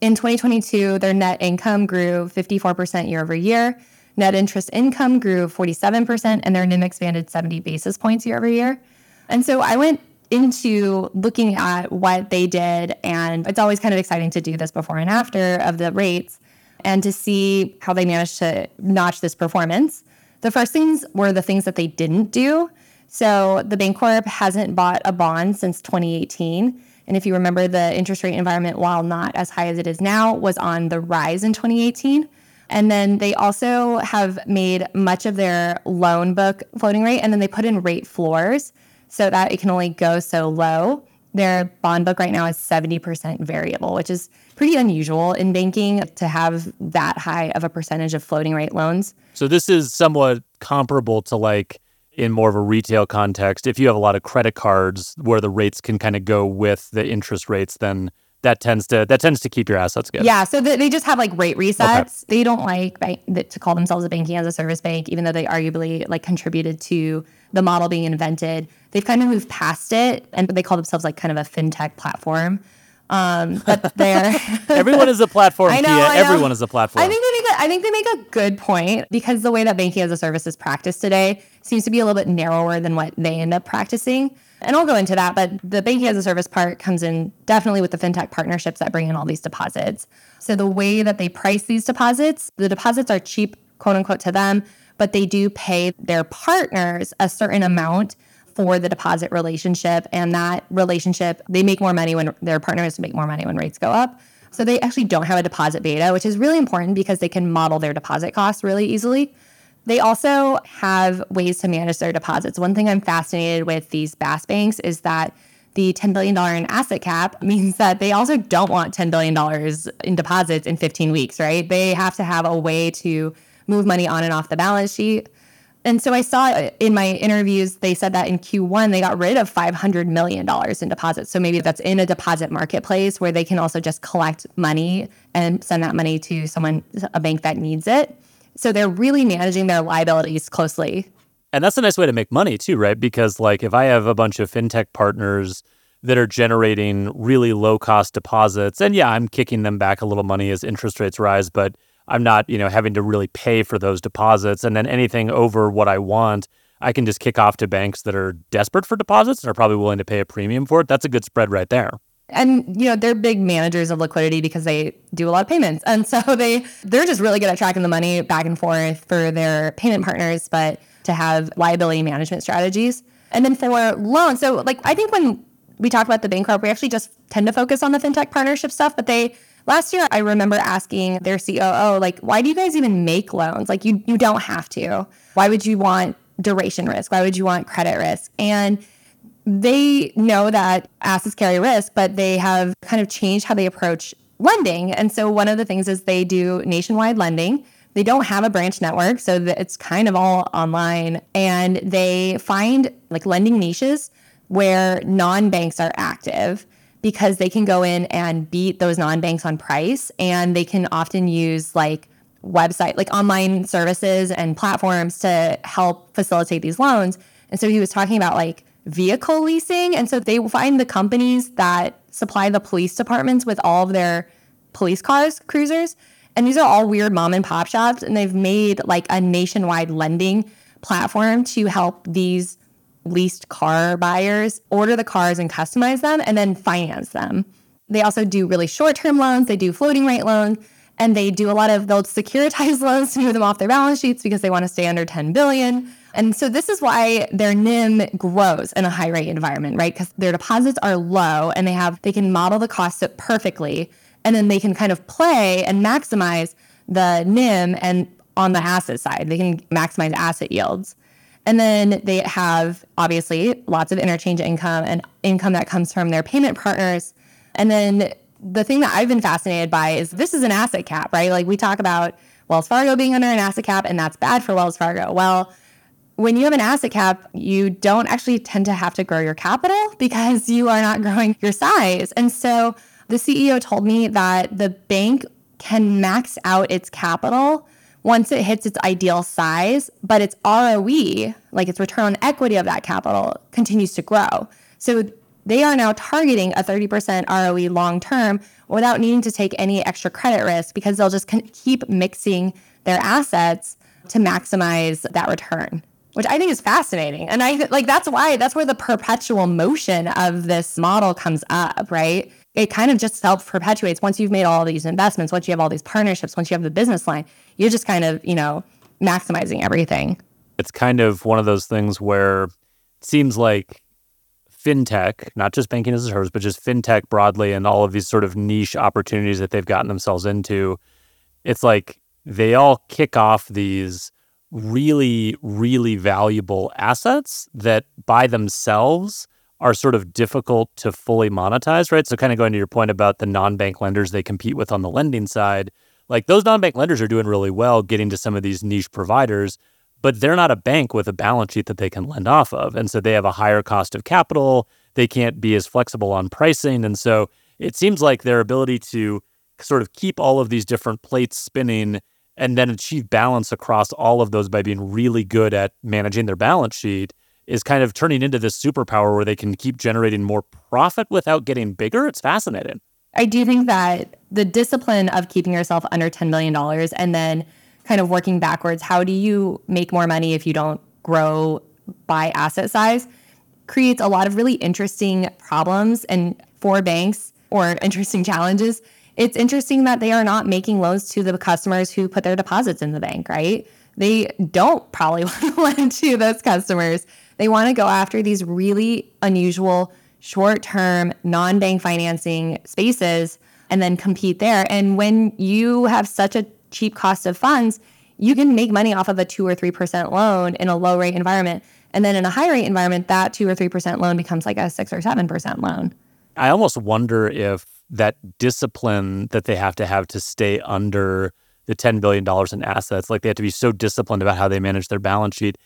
In 2022, their net income grew 54% year over year. Net interest income grew 47%, and their NIM expanded 70 basis points year over year. And so I went into looking at what they did, and it's always kind of exciting to do this before and after of the rates and to see how they managed to notch this performance. The first things were the things that they didn't do. So the Bancorp hasn't bought a bond since 2018. And if you remember, the interest rate environment, while not as high as it is now, was on the rise in 2018. And then they also have made much of their loan book floating rate, and then they put in rate floors so that it can only go so low. Their bond book right now is 70% variable, which is pretty unusual in banking to have that high of a percentage of floating rate loans. So this is somewhat comparable to like in more of a retail context. If you have a lot of credit cards where the rates can kind of go with the interest rates, then that tends to that tends to keep your assets good. Yeah, so they just have like rate resets. Okay. They don't like bank, to call themselves a banking as a service bank, even though they arguably like contributed to the model being invented. They've kind of moved past it, and they call themselves like kind of a fintech platform. Um, but they're everyone is a platform. I know, Kiah. I know. Everyone is a platform. I think they make a, I think they make a good point because the way that banking as a service is practiced today seems to be a little bit narrower than what they end up practicing. And I'll go into that, but the banking as a service part comes in definitely with the fintech partnerships that bring in all these deposits. So the way that they price these deposits, the deposits are cheap, quote unquote, to them, but they do pay their partners a certain amount for the deposit relationship. And that relationship, they make more money when their partners make more money when rates go up. So they actually don't have a deposit beta, which is really important because they can model their deposit costs really easily. They also have ways to manage their deposits. One thing I'm fascinated with these BaaS banks is that the $10 billion in asset cap means that they also don't want $10 billion in deposits in 15 weeks, right? They have to have a way to move money on and off the balance sheet. And so I saw uh, in my interviews, they said that in Q1, they got rid of $500 million in deposits. So maybe that's in a deposit marketplace where they can also just collect money and send that money to someone, a bank that needs it. So they're really managing their liabilities closely. And that's a nice way to make money too, right? Because like if I have a bunch of fintech partners that are generating really low cost deposits, and yeah, I'm kicking them back a little money as interest rates rise, but I'm not, you know, having to really pay for those deposits. And then anything over what I want, I can just kick off to banks that are desperate for deposits and are probably willing to pay a premium for it. That's a good spread right there. And you know, they're big managers of liquidity because they do a lot of payments. And so they they're just really good at tracking the money back and forth for their payment partners, but to have liability management strategies. And then for loans, so like I think when we talk about the bank Bancorp, we actually just tend to focus on the fintech partnership stuff, but they last year I remember asking their COO like why do you guys even make loans? Like you you don't have to. Why would you want duration risk? Why would you want credit risk? And they know that assets carry risk, but they have kind of changed how they approach lending. And so one of the things is they do nationwide lending. They don't have a branch network, so it's kind of all online. And they find like lending niches where non banks are active because they can go in and beat those non banks on price. And they can often use like website, like online services and platforms to help facilitate these loans. And so he was talking about like vehicle leasing. And so they find the companies that supply the police departments with all of their police cars, cruisers. And these are all weird mom and pop shops. And they've made like a nationwide lending platform to help these leased car buyers order the cars and customize them and then finance them. They also do really short term loans, they do floating rate loans, and they do a lot of, they'll securitize loans to move them off their balance sheets because they want to stay under 10 billion. And so this is why their NIM grows in a high rate environment, right? Because their deposits are low and they have they can model the cost perfectly. And then they can kind of play and maximize the NIM and on the asset side. They can maximize asset yields. And then they have obviously lots of interchange income and income that comes from their payment partners. And then the thing that I've been fascinated by is this is an asset cap, right? Like we talk about Wells Fargo being under an asset cap and that's bad for Wells Fargo. Well, when you have an asset cap, you don't actually tend to have to grow your capital because you are not growing your size. And so the CEO told me that the bank can max out its capital once it hits its ideal size, but its ROE, like its return on equity of that capital, continues to grow. So they are now targeting a 30% ROE long term without needing to take any extra credit risk because they'll just keep mixing their assets to maximize that return which I think is fascinating. And I like that's why that's where the perpetual motion of this model comes up, right? It kind of just self perpetuates once you've made all these investments, once you have all these partnerships, once you have the business line, you're just kind of, you know, maximizing everything. It's kind of one of those things where it seems like fintech, not just banking as a service, but just fintech broadly and all of these sort of niche opportunities that they've gotten themselves into, it's like they all kick off these really, really valuable assets that by themselves are sort of difficult to fully monetize, right? So, kind of going to your point about the non bank lenders they compete with on the lending side, like those non bank lenders are doing really well getting to some of these niche providers, but they're not a bank with a balance sheet that they can lend off of. And so they have a higher cost of capital. They can't be as flexible on pricing. And so it seems like their ability to sort of keep all of these different plates spinning and then achieve balance across all of those by being really good at managing their balance sheet is kind of turning into this superpower where they can keep generating more profit without getting bigger. It's fascinating. I do think that the discipline of keeping yourself under $10 million and then kind of working backwards, how do you make more money if you don't grow by asset size, creates a lot of really interesting problems and for banks or interesting challenges it's interesting that they are not making loans to the customers who put their deposits in the bank, right? They don't probably want to lend to those customers. They want to go after these really unusual short term non bank financing spaces and then compete there. And when you have such a cheap cost of funds, you can make money off of a two or 3% loan in a low rate environment. And then in a high rate environment, that two or 3% loan becomes like a six or 7% loan. I almost wonder if that discipline that they have to have to stay under the $10 billion in assets. Like they have to be so disciplined about how they manage their balance sheet.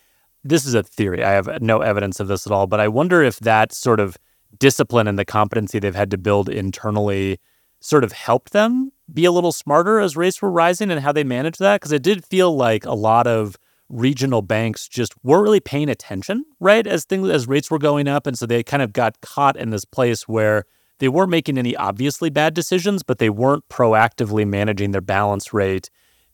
This is a theory. I have no evidence of this at all, but I wonder if that sort of discipline and the competency they've had to build internally sort of helped them be a little smarter as rates were rising and how they managed that. Because it did feel like a lot of regional banks just weren't really paying attention, right, as things as rates were going up. And so they kind of got caught in this place where they weren't making any obviously bad decisions, but they weren't proactively managing their balance rate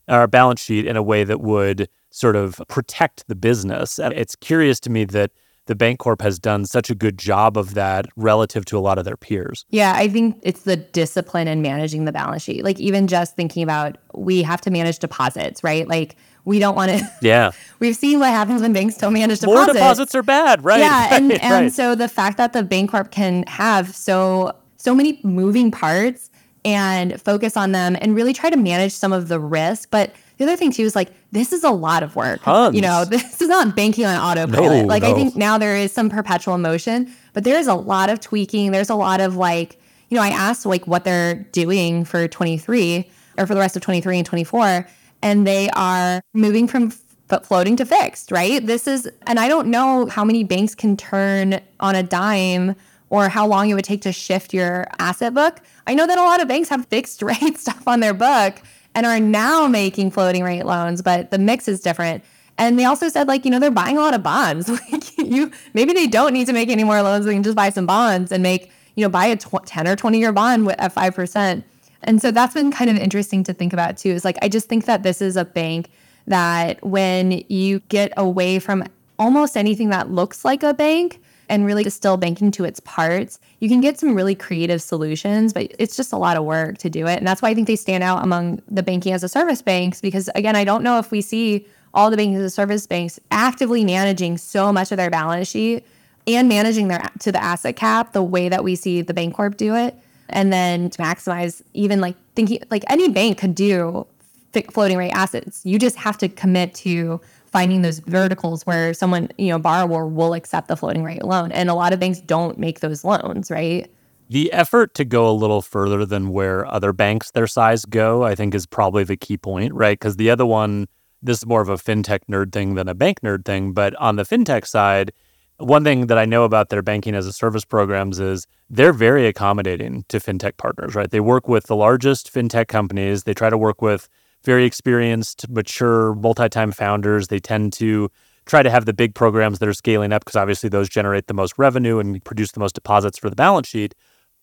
or balance sheet in a way that would sort of protect the business. And it's curious to me that the Bancorp has done such a good job of that relative to a lot of their peers. Yeah, I think it's the discipline in managing the balance sheet. Like even just thinking about we have to manage deposits, right? Like we don't want to. Yeah. we've seen what happens when banks don't manage deposits. More deposits are bad, right? Yeah, and right, and right. so the fact that the Bancorp can have so so many moving parts and focus on them and really try to manage some of the risk, but the other thing too is like this is a lot of work. Tons. You know, this is not banking on autopilot. No, like no. I think now there is some perpetual motion, but there is a lot of tweaking. There's a lot of like, you know, I asked like what they're doing for 23 or for the rest of 23 and 24 and they are moving from floating to fixed, right? This is, and I don't know how many banks can turn on a dime or how long it would take to shift your asset book. I know that a lot of banks have fixed rate stuff on their book and are now making floating rate loans, but the mix is different. And they also said, like, you know, they're buying a lot of bonds. like, you maybe they don't need to make any more loans. They can just buy some bonds and make, you know, buy a tw- 10 or 20 year bond with, at 5%. And so that's been kind of interesting to think about too. Is like, I just think that this is a bank that when you get away from almost anything that looks like a bank and really distill banking to its parts, you can get some really creative solutions, but it's just a lot of work to do it. And that's why I think they stand out among the banking as a service banks because, again, I don't know if we see all the banking as a service banks actively managing so much of their balance sheet and managing their to the asset cap the way that we see the Bancorp do it. And then to maximize even like thinking like any bank could do floating rate assets. You just have to commit to finding those verticals where someone, you know, borrower will accept the floating rate loan. And a lot of banks don't make those loans, right? The effort to go a little further than where other banks their size go, I think, is probably the key point, right? Because the other one, this is more of a fintech nerd thing than a bank nerd thing. But on the fintech side, one thing that I know about their banking as a service programs is they're very accommodating to fintech partners, right? They work with the largest fintech companies. They try to work with very experienced, mature, multi time founders. They tend to try to have the big programs that are scaling up because obviously those generate the most revenue and produce the most deposits for the balance sheet.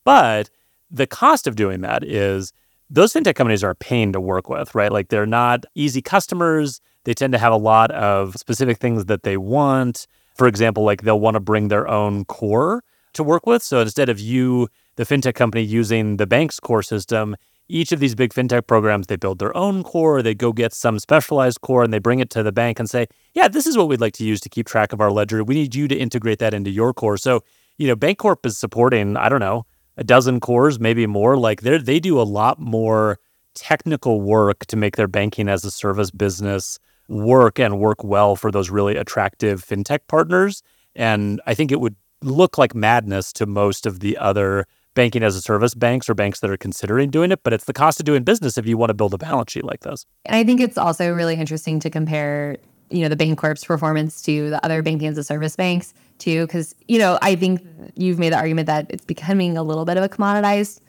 But the cost of doing that is those fintech companies are a pain to work with, right? Like they're not easy customers. They tend to have a lot of specific things that they want. For example, like they'll want to bring their own core to work with. So instead of you, the fintech company, using the bank's core system, each of these big fintech programs, they build their own core, they go get some specialized core and they bring it to the bank and say, yeah, this is what we'd like to use to keep track of our ledger. We need you to integrate that into your core. So you know, Bancorp is supporting, I don't know, a dozen cores, maybe more. Like they they do a lot more technical work to make their banking as a service business work and work well for those really attractive fintech partners. And I think it would look like madness to most of the other banking as a service banks or banks that are considering doing it, but it's the cost of doing business if you want to build a balance sheet like this. And I think it's also really interesting to compare, you know, the Bancorp's performance to the other banking as a service banks too, because you know I think you've made the argument that it's becoming a little bit of a commoditized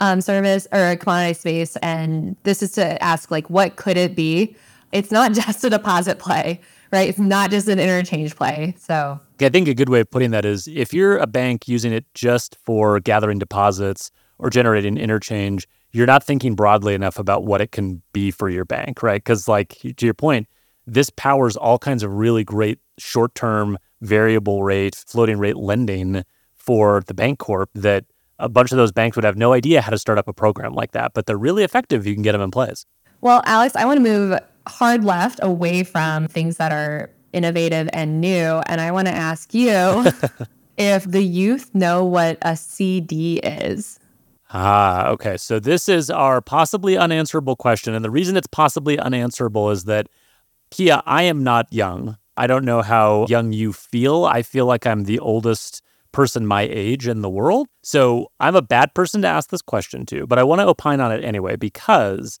um, service or a commoditized space, and this is to ask like, what could it be? It's not just a deposit play, right? It's not just an interchange play. So I think a good way of putting that is if you're a bank using it just for gathering deposits or generating interchange, you're not thinking broadly enough about what it can be for your bank, right? Because, like, to your point, this powers all kinds of really great short term variable rate, floating rate lending for the Bancorp that a bunch of those banks would have no idea how to start up a program like that, but they're really effective if you can get them in place. Well, Alex, I want to move hard left away from things that are innovative and new. And I want to ask you if the youth know what a CD is. Ah, okay. So this is our possibly unanswerable question. And the reason it's possibly unanswerable is that, Kiah, I am not young. I don't know how young you feel. I feel like I'm the oldest person my age in the world. So I'm a bad person to ask this question to, but I want to opine on it anyway because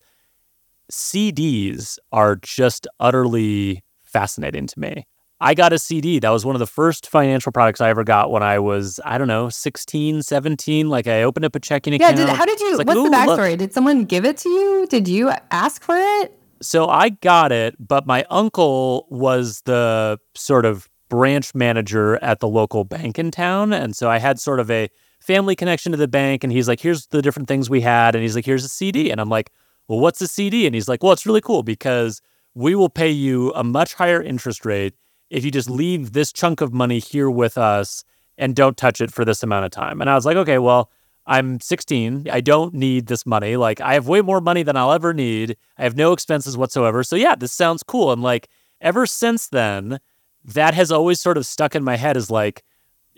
CDs are just utterly fascinating to me. I got a CD. That was one of the first financial products I ever got when I was, I don't know, 16, 17. Like I opened up a checking account. Yeah, did, how did you, like, what's the backstory? Look. Did someone give it to you? Did you ask for it? So I got it, but my uncle was the sort of branch manager at the local bank in town. And so I had sort of a family connection to the bank. And he's like, here's the different things we had. And he's like, here's a CD. And I'm like, well, what's a CD? And he's like, well, it's really cool because we will pay you a much higher interest rate if you just leave this chunk of money here with us and don't touch it for this amount of time. And I was like, okay, well, I'm 16. I don't need this money. Like, I have way more money than I'll ever need. I have no expenses whatsoever. So, yeah, this sounds cool. And like, ever since then, that has always sort of stuck in my head as like,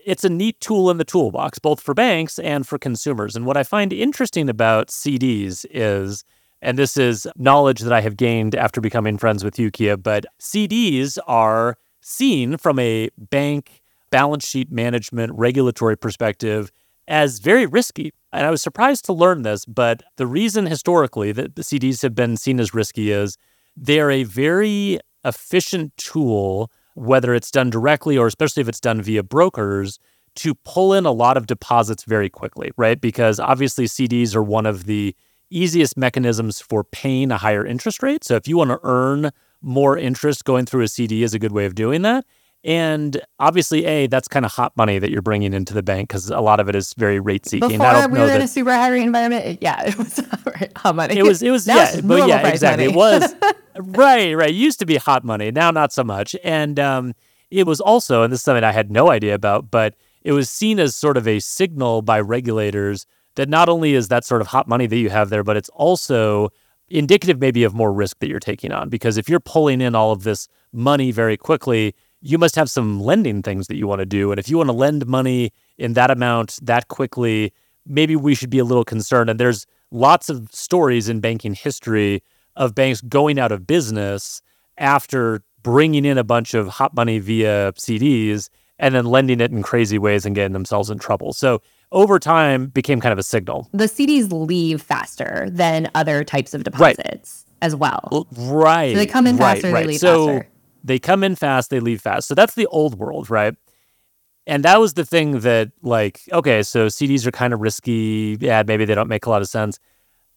it's a neat tool in the toolbox, both for banks and for consumers. And what I find interesting about CDs is and this is knowledge that I have gained after becoming friends with Yukia, but CDs are seen from a bank balance sheet management regulatory perspective as very risky. And I was surprised to learn this, but the reason historically that the CDs have been seen as risky is they're a very efficient tool, whether it's done directly or especially if it's done via brokers, to pull in a lot of deposits very quickly, right? Because obviously CDs are one of the easiest mechanisms for paying a higher interest rate. So if you want to earn more interest, going through a CD is a good way of doing that. And obviously, A, that's kind of hot money that you're bringing into the bank because a lot of it is very rate seeking. Before we were that, in a super high rate environment, yeah, it was hot money. It was, it was, yeah, but yeah, exactly. It was, right, right. It used to be hot money. Now, not so much. And um, it was also, and this is something I had no idea about, but it was seen as sort of a signal by regulators that not only is that sort of hot money that you have there, but it's also indicative maybe of more risk that you're taking on. Because if you're pulling in all of this money very quickly, you must have some lending things that you want to do. And if you want to lend money in that amount that quickly, maybe we should be a little concerned. And there's lots of stories in banking history of banks going out of business after bringing in a bunch of hot money via CDs and then lending it in crazy ways and getting themselves in trouble. So over time became kind of a signal. The CDs leave faster than other types of deposits right. as well. Right. So they come in faster, right, right. they leave so faster. They come in fast, they leave fast. So that's the old world, right? And that was the thing that, like, okay, so CDs are kind of risky. Yeah, maybe they don't make a lot of sense.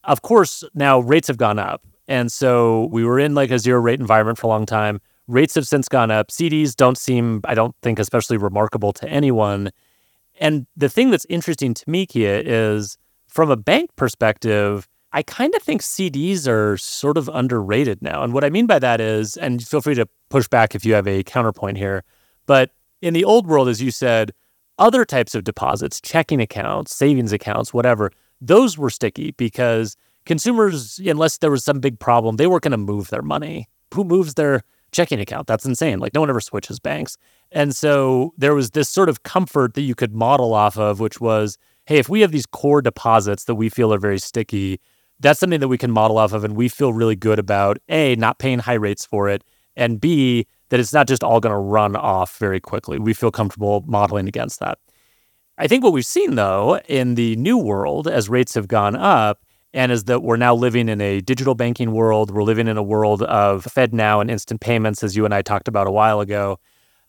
Of course, now rates have gone up. And so we were in like a zero rate environment for a long time. Rates have since gone up. CDs don't seem, I don't think, especially remarkable to anyone. And the thing that's interesting to me, Kiah, is from a bank perspective, I kind of think CDs are sort of underrated now. And what I mean by that is, and feel free to push back if you have a counterpoint here, but in the old world, as you said, other types of deposits, checking accounts, savings accounts, whatever, those were sticky because consumers, unless there was some big problem, they weren't going to move their money. Who moves their checking account. That's insane. Like no one ever switches banks. And so there was this sort of comfort that you could model off of, which was, hey, if we have these core deposits that we feel are very sticky, that's something that we can model off of. And we feel really good about A, not paying high rates for it, and B, that it's not just all going to run off very quickly. We feel comfortable modeling against that. I think what we've seen, though, in the new world, as rates have gone up, and is that we're now living in a digital banking world. We're living in a world of FedNow and instant payments, as you and I talked about a while ago.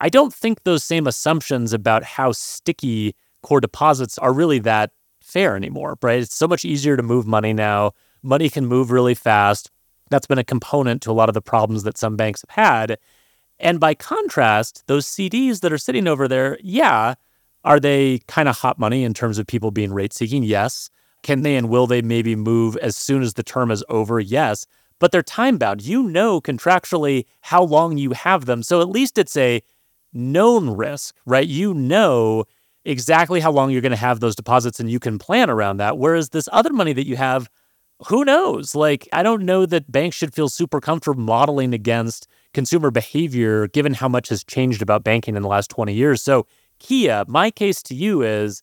I don't think those same assumptions about how sticky core deposits are really that fair anymore, right? It's so much easier to move money now. Money can move really fast. That's been a component to a lot of the problems that some banks have had. And by contrast, those CDs that are sitting over there, yeah, are they kind of hot money in terms of people being rate seeking? Yes. Can they and will they maybe move as soon as the term is over? Yes. But they're time bound. You know contractually how long you have them. So at least it's a known risk, right? You know exactly how long you're going to have those deposits and you can plan around that. Whereas this other money that you have, who knows? Like, I don't know that banks should feel super comfortable modeling against consumer behavior given how much has changed about banking in the last 20 years. So, Kiah, my case to you is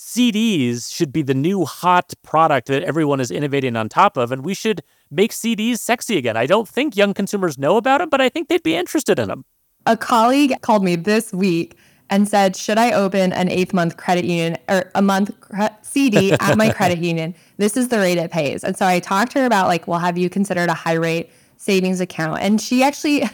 CDs should be the new hot product that everyone is innovating on top of, and we should make CDs sexy again. I don't think young consumers know about them, but I think they'd be interested in them. A colleague called me this week and said, Should I open an eighth month credit union or a month cre- CD at my credit union? This is the rate it pays. And so I talked to her about, like, well, have you considered a high rate savings account? And she actually,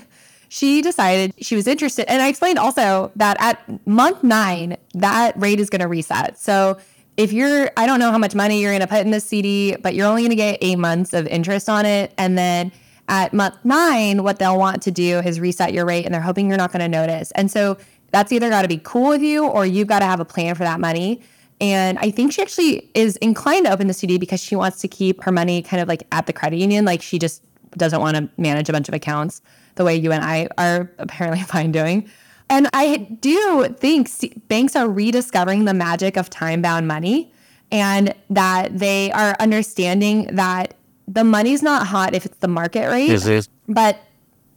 she decided she was interested. And I explained also that at month nine, that rate is going to reset. So if you're, I don't know how much money you're going to put in this CD, but you're only going to get eight months of interest on it. And then at month nine, what they'll want to do is reset your rate and they're hoping you're not going to notice. And so that's either got to be cool with you or you've got to have a plan for that money. And I think she actually is inclined to open the CD because she wants to keep her money kind of like at the credit union. Like she just doesn't want to manage a bunch of accounts the way you and I are apparently fine doing. And I do think banks are rediscovering the magic of time bound money and that they are understanding that the money's not hot if it's the market rate. Is. But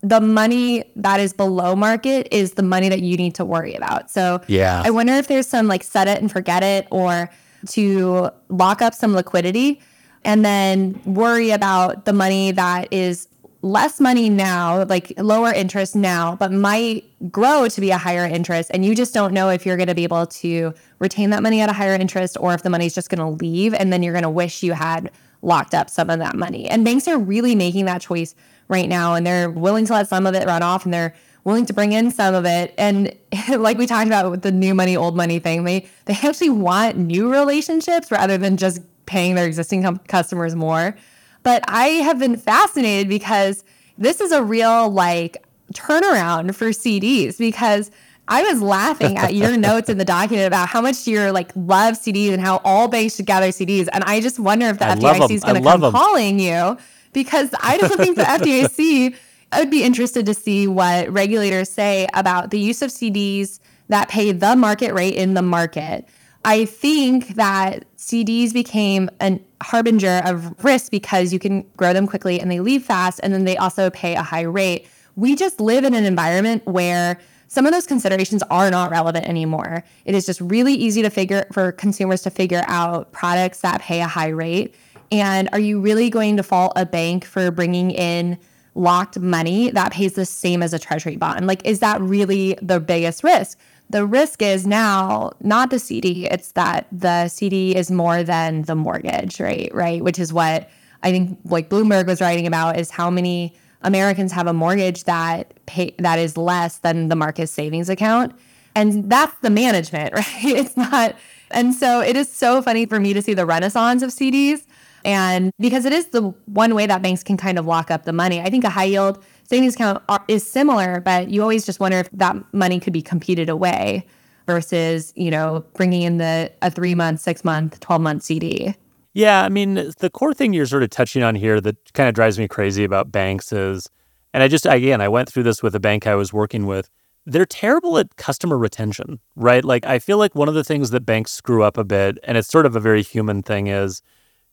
the money that is below market is the money that you need to worry about. So yeah. I wonder if there's some like set it and forget it or to lock up some liquidity and then worry about the money that is less money now, like lower interest now, but might grow to be a higher interest. And you just don't know if you're going to be able to retain that money at a higher interest or if the money's just going to leave. And then you're going to wish you had locked up some of that money. And banks are really making that choice right now. And they're willing to let some of it run off and they're willing to bring in some of it. And like we talked about with the new money, old money thing, they, they actually want new relationships rather than just paying their existing com- customers more. But I have been fascinated because this is a real like turnaround for CDs because I was laughing at your notes in the document about how much you're like love CDs and how all banks should gather CDs. And I just wonder if the I FDIC is going to come calling you because I don't think the FDIC. I would be interested to see what regulators say about the use of CDs that pay the market rate in the market. I think that CDs became a harbinger of risk because you can grow them quickly and they leave fast, and then they also pay a high rate. We just live in an environment where some of those considerations are not relevant anymore. It is just really easy to figure for consumers to figure out products that pay a high rate. And are you really going to fault a bank for bringing in locked money that pays the same as a treasury bond? Like, is that really the biggest risk? The risk is now not the CD, it's that the CD is more than the mortgage rate, right? Which is what I think like Bloomberg was writing about is how many Americans have a mortgage that pay that is less than the market savings account. And that's the management, right? It's not and so it is so funny for me to see the renaissance of CDs. And because it is the one way that banks can kind of lock up the money. I think a high yield savings account is similar, but you always just wonder if that money could be competed away versus, you know, bringing in the a 3 month, 6 month, 12 month CD. Yeah, I mean, the core thing you're sort of touching on here that kind of drives me crazy about banks is and I just again, I went through this with a bank I was working with. They're terrible at customer retention, right? Like I feel like one of the things that banks screw up a bit and it's sort of a very human thing is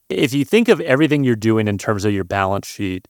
if you think of everything you're doing in terms of your balance sheet,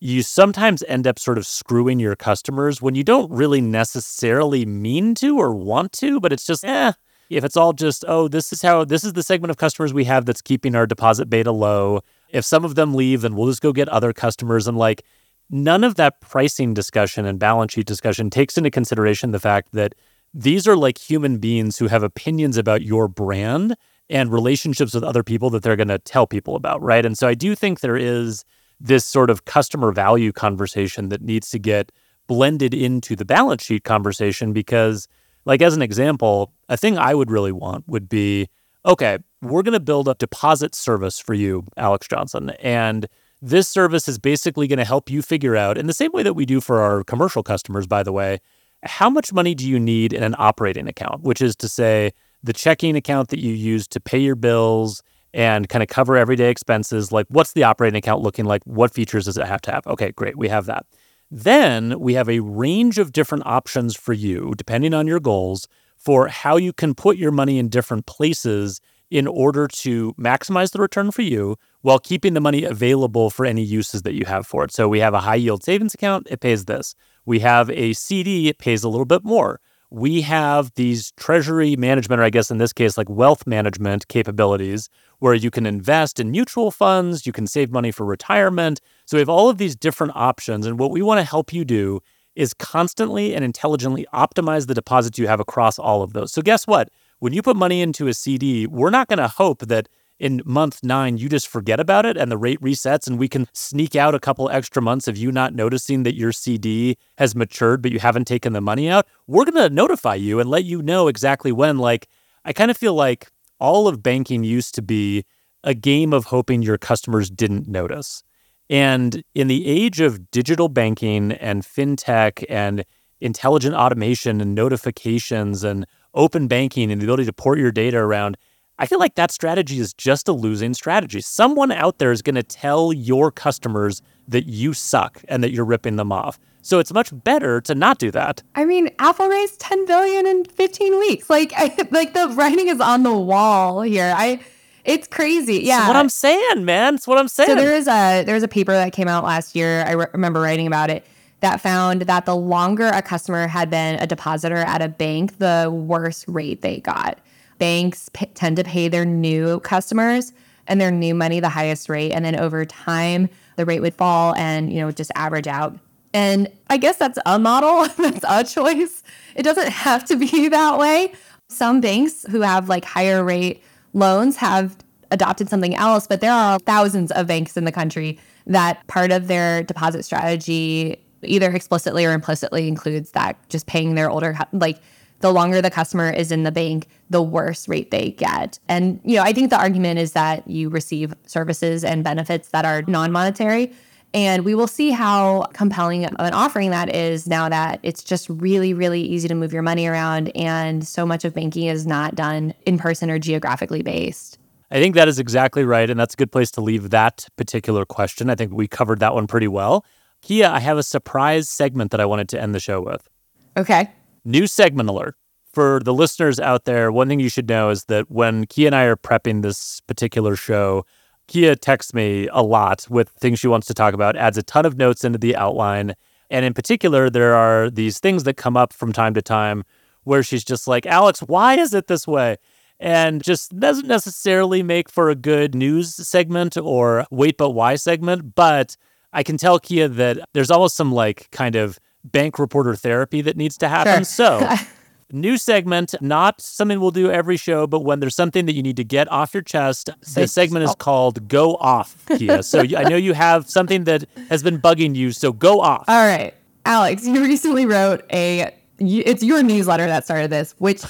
you sometimes end up sort of screwing your customers when you don't really necessarily mean to or want to, but it's just, eh, if it's all just, oh, this is how, this is the segment of customers we have that's keeping our deposit beta low. If some of them leave, then we'll just go get other customers. And like, none of that pricing discussion and balance sheet discussion takes into consideration the fact that these are like human beings who have opinions about your brand and relationships with other people that they're going to tell people about, right? And so I do think there is this sort of customer value conversation that needs to get blended into the balance sheet conversation because like as an example, a thing I would really want would be okay, we're going to build a deposit service for you, Alex Johnson, and this service is basically going to help you figure out, in the same way that we do for our commercial customers, by the way, how much money do you need in an operating account, which is to say, the checking account that you use to pay your bills and kind of cover everyday expenses. Like, what's the operating account looking like? What features does it have to have? Okay, great. We have that. Then we have a range of different options for you, depending on your goals, for how you can put your money in different places in order to maximize the return for you while keeping the money available for any uses that you have for it. So we have a high yield savings account, it pays this. We have a CD, it pays a little bit more. We have these treasury management, or I guess in this case, like wealth management capabilities, where you can invest in mutual funds, you can save money for retirement. So we have all of these different options. And what we want to help you do is constantly and intelligently optimize the deposits you have across all of those. So guess what? when you put money into a CD, we're not going to hope that in month nine you just forget about it and the rate resets and we can sneak out a couple extra months of you not noticing that your CD has matured but you haven't taken the money out. We're going to notify you and let you know exactly when. Like, I kind of feel like all of banking used to be a game of hoping your customers didn't notice. And in the age of digital banking and fintech and intelligent automation and notifications and open banking and the ability to port your data around, I feel like that strategy is just a losing strategy. Someone out there is going to tell your customers that you suck and that you're ripping them off. So it's much better to not do that. I mean, Apple raised 10 billion in 15 weeks. Like I, like the writing is on the wall here. I it's crazy. Yeah. That's what I'm saying, man. It's what I'm saying. So there is a there was a paper that came out last year. I re- remember writing about it that found that the longer a customer had been a depositor at a bank, the worse rate they got. Banks p- tend to pay their new customers and their new money the highest rate. And then over time, the rate would fall and, you know, just average out. And I guess that's a model, that's a choice. It doesn't have to be that way. Some banks who have like higher rate loans have adopted something else, but there are thousands of banks in the country that part of their deposit strategy either explicitly or implicitly includes that just paying their older like the longer the customer is in the bank, the worse rate they get. And you know, I think the argument is that you receive services and benefits that are non-monetary. And we will see how compelling an offering that is now that it's just really, really easy to move your money around. And so much of banking is not done in person or geographically based. I think that is exactly right. And that's a good place to leave that particular question. I think we covered that one pretty well. Kiah, I have a surprise segment that I wanted to end the show with. Okay. New segment alert. For the listeners out there, one thing you should know is that when Kiah and I are prepping this particular show, Kiah texts me a lot with things she wants to talk about, adds a ton of notes into the outline. And in particular, there are these things that come up from time to time where she's just like, Alex, why is it this way? And just doesn't necessarily make for a good news segment or wait, but why segment. But I can tell Kiah that there's almost some like kind of bank reporter therapy that needs to happen. Sure. So, new segment, not something we'll do every show, but when there's something that you need to get off your chest, the segment is oh. called Go Off, Kiah. so, I know you have something that has been bugging you, so go off. All right. Alex, you recently wrote a it's your newsletter that started this, which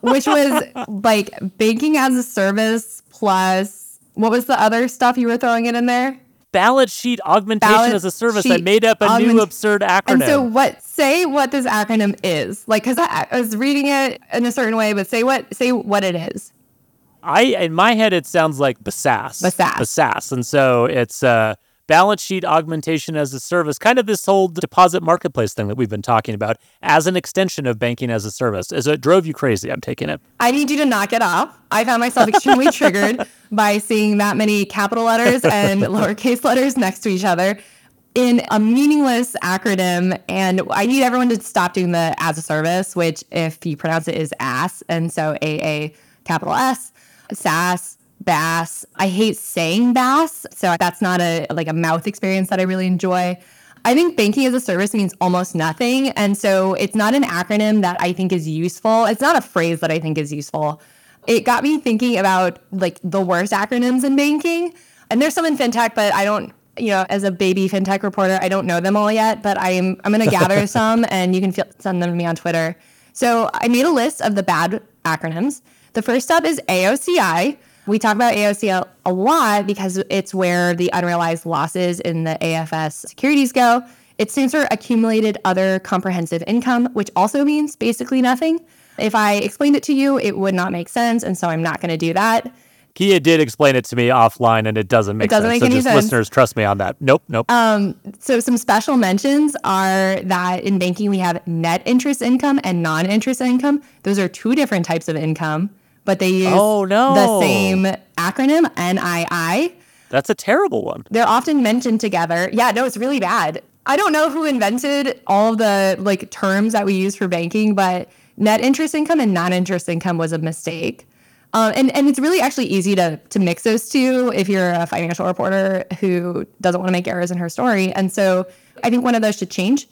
which was like banking as a service plus what was the other stuff you were throwing it in there? Balance sheet augmentation balance as a service. I made up a augment- new absurd acronym. And so, what? Say what this acronym is. Like, because I, I, was reading it in a certain way, but say what? Say what it is. I in my head it sounds like BASAS. BASAS. BASAS, and so it's uh balance sheet augmentation as a service, kind of this whole deposit marketplace thing that we've been talking about as an extension of banking as a service. As it drove you crazy, I'm taking it. I need you to knock it off. I found myself extremely triggered by seeing that many capital letters and lowercase letters next to each other. in a meaningless acronym. And I need everyone to stop doing the as a service, which if you pronounce it is ass. And so AA capital S, SaaS, BaaS. I hate saying bass, So that's not a like a mouth experience that I really enjoy. I think banking as a service means almost nothing. And so it's not an acronym that I think is useful. It's not a phrase that I think is useful. It got me thinking about like the worst acronyms in banking. And there's some in fintech, but I don't you know, as a baby fintech reporter, I don't know them all yet, but I'm I'm going to gather some, and you can feel, send them to me on Twitter. So I made a list of the bad acronyms. The first up is AOCI. We talk about AOCI a lot because it's where the unrealized losses in the AFS securities go. It stands for Accumulated Other Comprehensive Income, which also means basically nothing. If I explained it to you, it would not make sense, and so I'm not going to do that. Kiah did explain it to me offline, and it doesn't make it doesn't sense. Make so any just sense. listeners, trust me on that. Nope, nope. Um, so some special mentions are that in banking we have net interest income and non-interest income. Those are two different types of income, but they use oh, no. the same acronym NII. That's a terrible one. They're often mentioned together. Yeah, no, it's really bad. I don't know who invented all the like terms that we use for banking, but net interest income and non-interest income was a mistake. Um, and, and it's really actually easy to, to mix those two if you're a financial reporter who doesn't want to make errors in her story. And so I think one of those should change.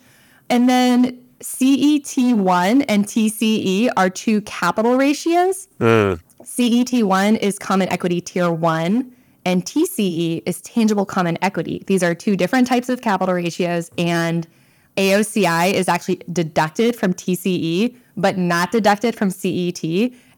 And then CET1 and TCE are two capital ratios. Mm. CET1 is common equity tier one, and TCE is tangible common equity. These are two different types of capital ratios, and AOCI is actually deducted from TCE, but not deducted from CET.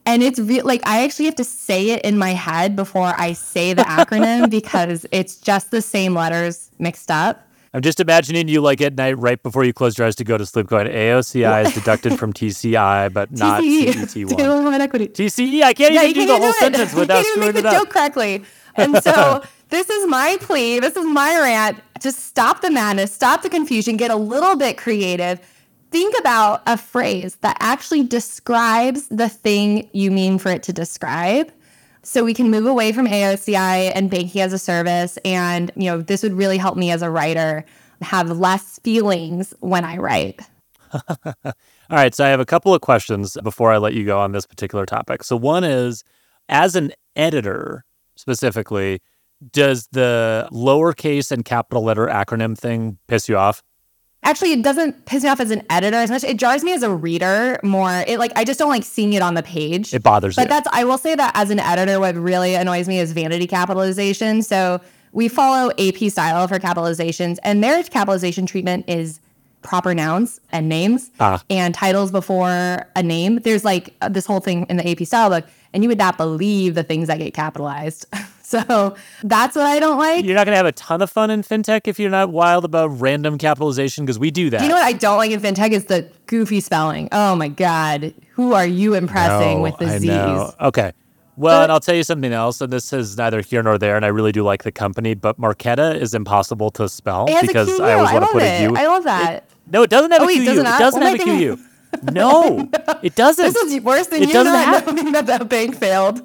And it's re- like I actually have to say it in my head before I say the acronym because it's just the same letters mixed up. I'm just imagining you like at night right before you close your eyes to go to sleep going AOCI is deducted from TCI but not TCE, CET1. tangible common equity. TCE, I can't Yeah, even you do the can't whole do it. sentence You without can't even screwing make it the up. joke correctly. And so this is my plea. This is my rant. Just stop the madness, stop the confusion, get a little bit creative. Think about a phrase that actually describes the thing you mean for it to describe. So we can move away from AOCI and banking as a service. And, you know, this would really help me as a writer have less feelings when I write. All right, so I have a couple of questions before I let you go on this particular topic. So one is as an editor specifically, does the lowercase and capital letter acronym thing piss you off? Actually, it doesn't piss me off as an editor as much. It jars me as a reader more. It like I just don't like seeing it on the page. It bothers me. But that's I will say that as an editor, what really annoys me is vanity capitalization. So we follow AP style for capitalizations, and their capitalization treatment is proper nouns and names Ah. and titles before a name. There's like uh, this whole thing in the AP style book, and you would not believe the things that get capitalized. so that's what I don't like. You're not going to have a ton of fun in fintech if you're not wild about random capitalization because we do that. You know what I don't like in fintech is the goofy spelling. Oh my god, who are you impressing No, with the I Z's? know. Okay. Well, But- and I'll tell you something else, and this is neither here nor there, and I really do like the company, but Marqeta is impossible to spell It because I always want to put it. a U. I love that. no, it doesn't have Oh, a QU. it It doesn't What have a am I thinking? QU. No, it doesn't. this is worse than It you doesn't not have- knowing that the bank failed.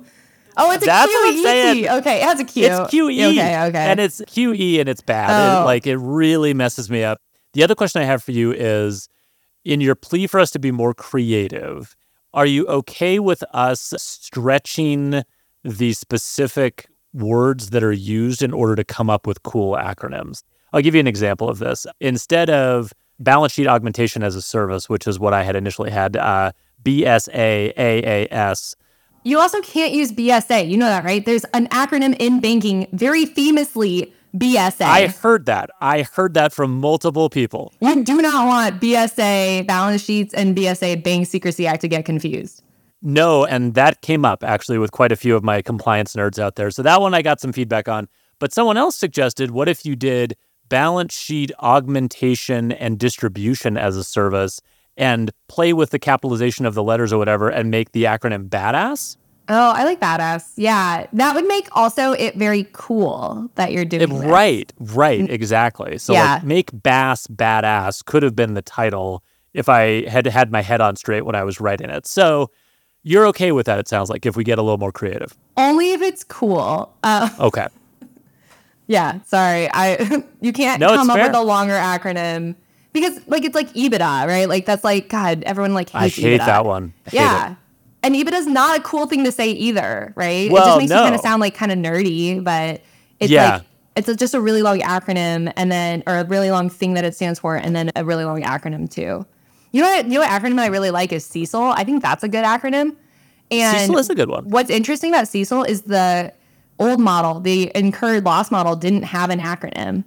Oh, it's a That's QE. Okay, it has a Q. It's QE. Okay, okay. And it's QE and it's bad. It- Oh. like it really messes me up. The other question I have for you is in your plea for us to be more creative, are you okay with us stretching the specific words that are used in order to come up with cool acronyms? I'll give you an example of this. Instead of balance sheet augmentation as a service, which is what I had initially had, uh, BSA, AAS, you also can't use BSA. You know that, right? There's an acronym in banking, very famously BSA. I heard that. I heard that from multiple people. you do not want BSA balance sheets and BSA Bank Secrecy Act to get confused. No, and that came up actually with quite a few of my compliance nerds out there. So that one I got some feedback on. But someone else suggested what if you did balance sheet augmentation and distribution as a service and play with the capitalization of the letters or whatever and make the acronym badass? Oh, I like badass. Yeah, that would make also it very cool that you're doing It- this. right, right, exactly. So Yeah. like make bass badass could have been the title if I had had my head on straight when I was writing it. So you're okay with that, it sounds like, if we get a little more creative. Only if it's cool. Uh, Okay. yeah, Yeah, sorry. I you can't No, come up fair. with a longer acronym because like it's like EBITDA, right? Like that's like God, everyone like hates I hate EBITDA. that one. I yeah. And EBITDA is not a cool thing to say either, right? Well, it just makes you kind of sound like kind of nerdy, but it's Yeah. like it's a, just a really long acronym and then or a really long thing that it stands for and then a really long acronym too. You know what you know what acronym I really like is CECL. I think that's a good acronym. And CECL is a good one. What's interesting about CECL is the old model, the incurred loss model, didn't have an acronym.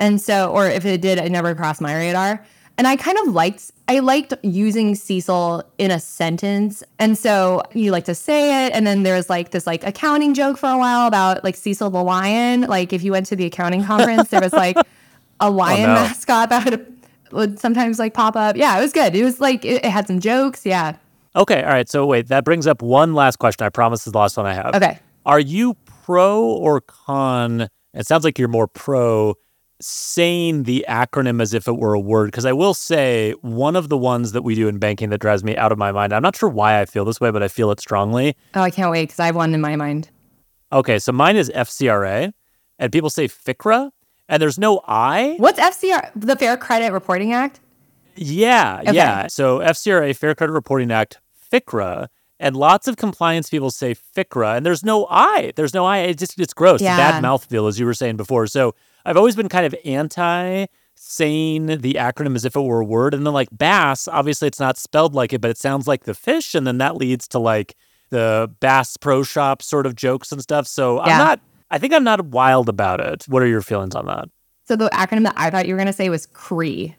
And so, or if it did, it never crossed my radar. And I kind of liked, I liked using CECL in a sentence. And so you like to say it. And then there's like this like accounting joke for a while about like Cecil the lion. Like if you went to the accounting conference, there was like a oh, lion no. mascot that would, would sometimes like pop up. Yeah, it was good. It was like, it, it had some jokes. Yeah. Okay, all right. So wait, that brings up one last question. I promise is the last one I have. Okay. Are you pro or con? It sounds like you're more pro saying the acronym as if it were a word. Because I will say, one of the ones that we do in banking that drives me out of my mind, I'm not sure why I feel this way, but I feel it strongly. Oh, I can't wait because I have one in my mind. Okay, so mine is FCRA, and people say FICRA, and there's no I. What's FCR? The Fair Credit Reporting Act? Yeah, Okay. yeah. So FCRA, Fair Credit Reporting Act, FICRA, and lots of compliance people say FICRA, and there's no I. There's no I. It just it's gross. Yeah. Bad mouthfeel, as you were saying before. So I've always been kind of anti saying the acronym as if it were a word. And then like BaaS, obviously it's not spelled like it, but it sounds like the fish, and then that leads to like the Bass Pro Shop sort of jokes and stuff. So I'm not. I think I'm not wild about it. What are your feelings on that? So the acronym that I thought you were going to say was CRE.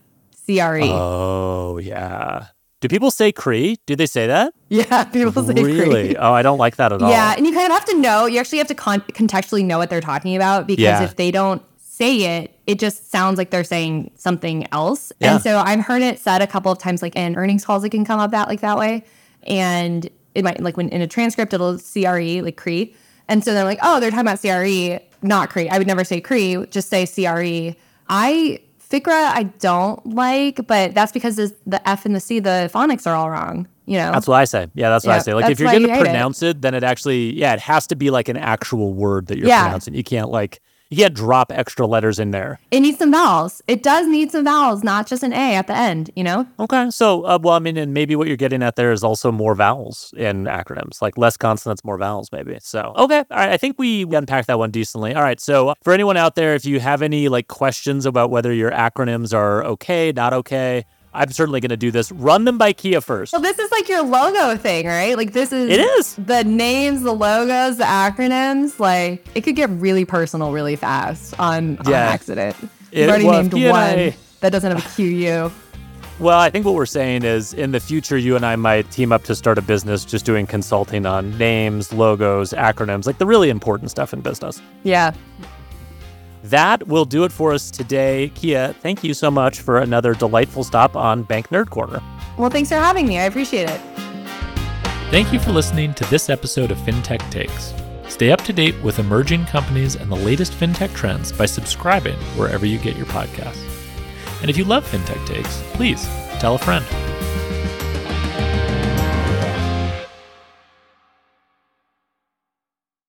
C-R-E. Oh yeah. Do people say Cree? Do they say that? yeah, people say really? CRE. Oh, I don't like that at all. Yeah, and you kind of have to know, you actually have to con- contextually know what they're talking about because Yeah. if they don't say it, it just sounds like they're saying something else. Yeah. And so I've heard it said a couple of times, like in earnings calls, it can come up that like that way. And it might, like when in a transcript, it'll CRE, like CRE. And so they're like, oh, they're talking about CRE, not CRE. I would never say CRE, just say CRE. I, FICRA, I don't like, but that's because the F and the C, the phonics are all wrong, you know? That's what I say. Yeah, that's what I say. Like if you're going to hate it. pronounce it. then it actually, yeah, it has to be like an actual word that you're Yeah. pronouncing. You can't like you can't drop extra letters in there. It needs some vowels. It does need some vowels, not just an A at the end, you know? Okay, so uh, well, I mean, and maybe what you're getting at there is also more vowels in acronyms, like less consonants, more vowels, maybe. So okay, all right. I think we unpacked that one decently. All right, so for anyone out there, if you have any like questions about whether your acronyms are okay, not okay, I'm certainly going to do this. Run them by Kiah first. Well, this is like your logo thing, right? Like this is It is. the names, the logos, the acronyms. Like it could get really personal really fast on, on Yeah. accident. It- You've already named one that doesn't have a QU. Well, I think what we're saying is in the future, you and I might team up to start a business just doing consulting on names, logos, acronyms, like the really important stuff in business. Yeah. That will do it for us today. Kiah, thank you so much for another delightful stop on Bank Nerd Corner. Well, thanks for having me. I appreciate it. Thank you for listening to this episode of FinTech Takes. Stay up to date with emerging companies and the latest fintech trends by subscribing wherever you get your podcasts. And if you love FinTech Takes, please tell a friend.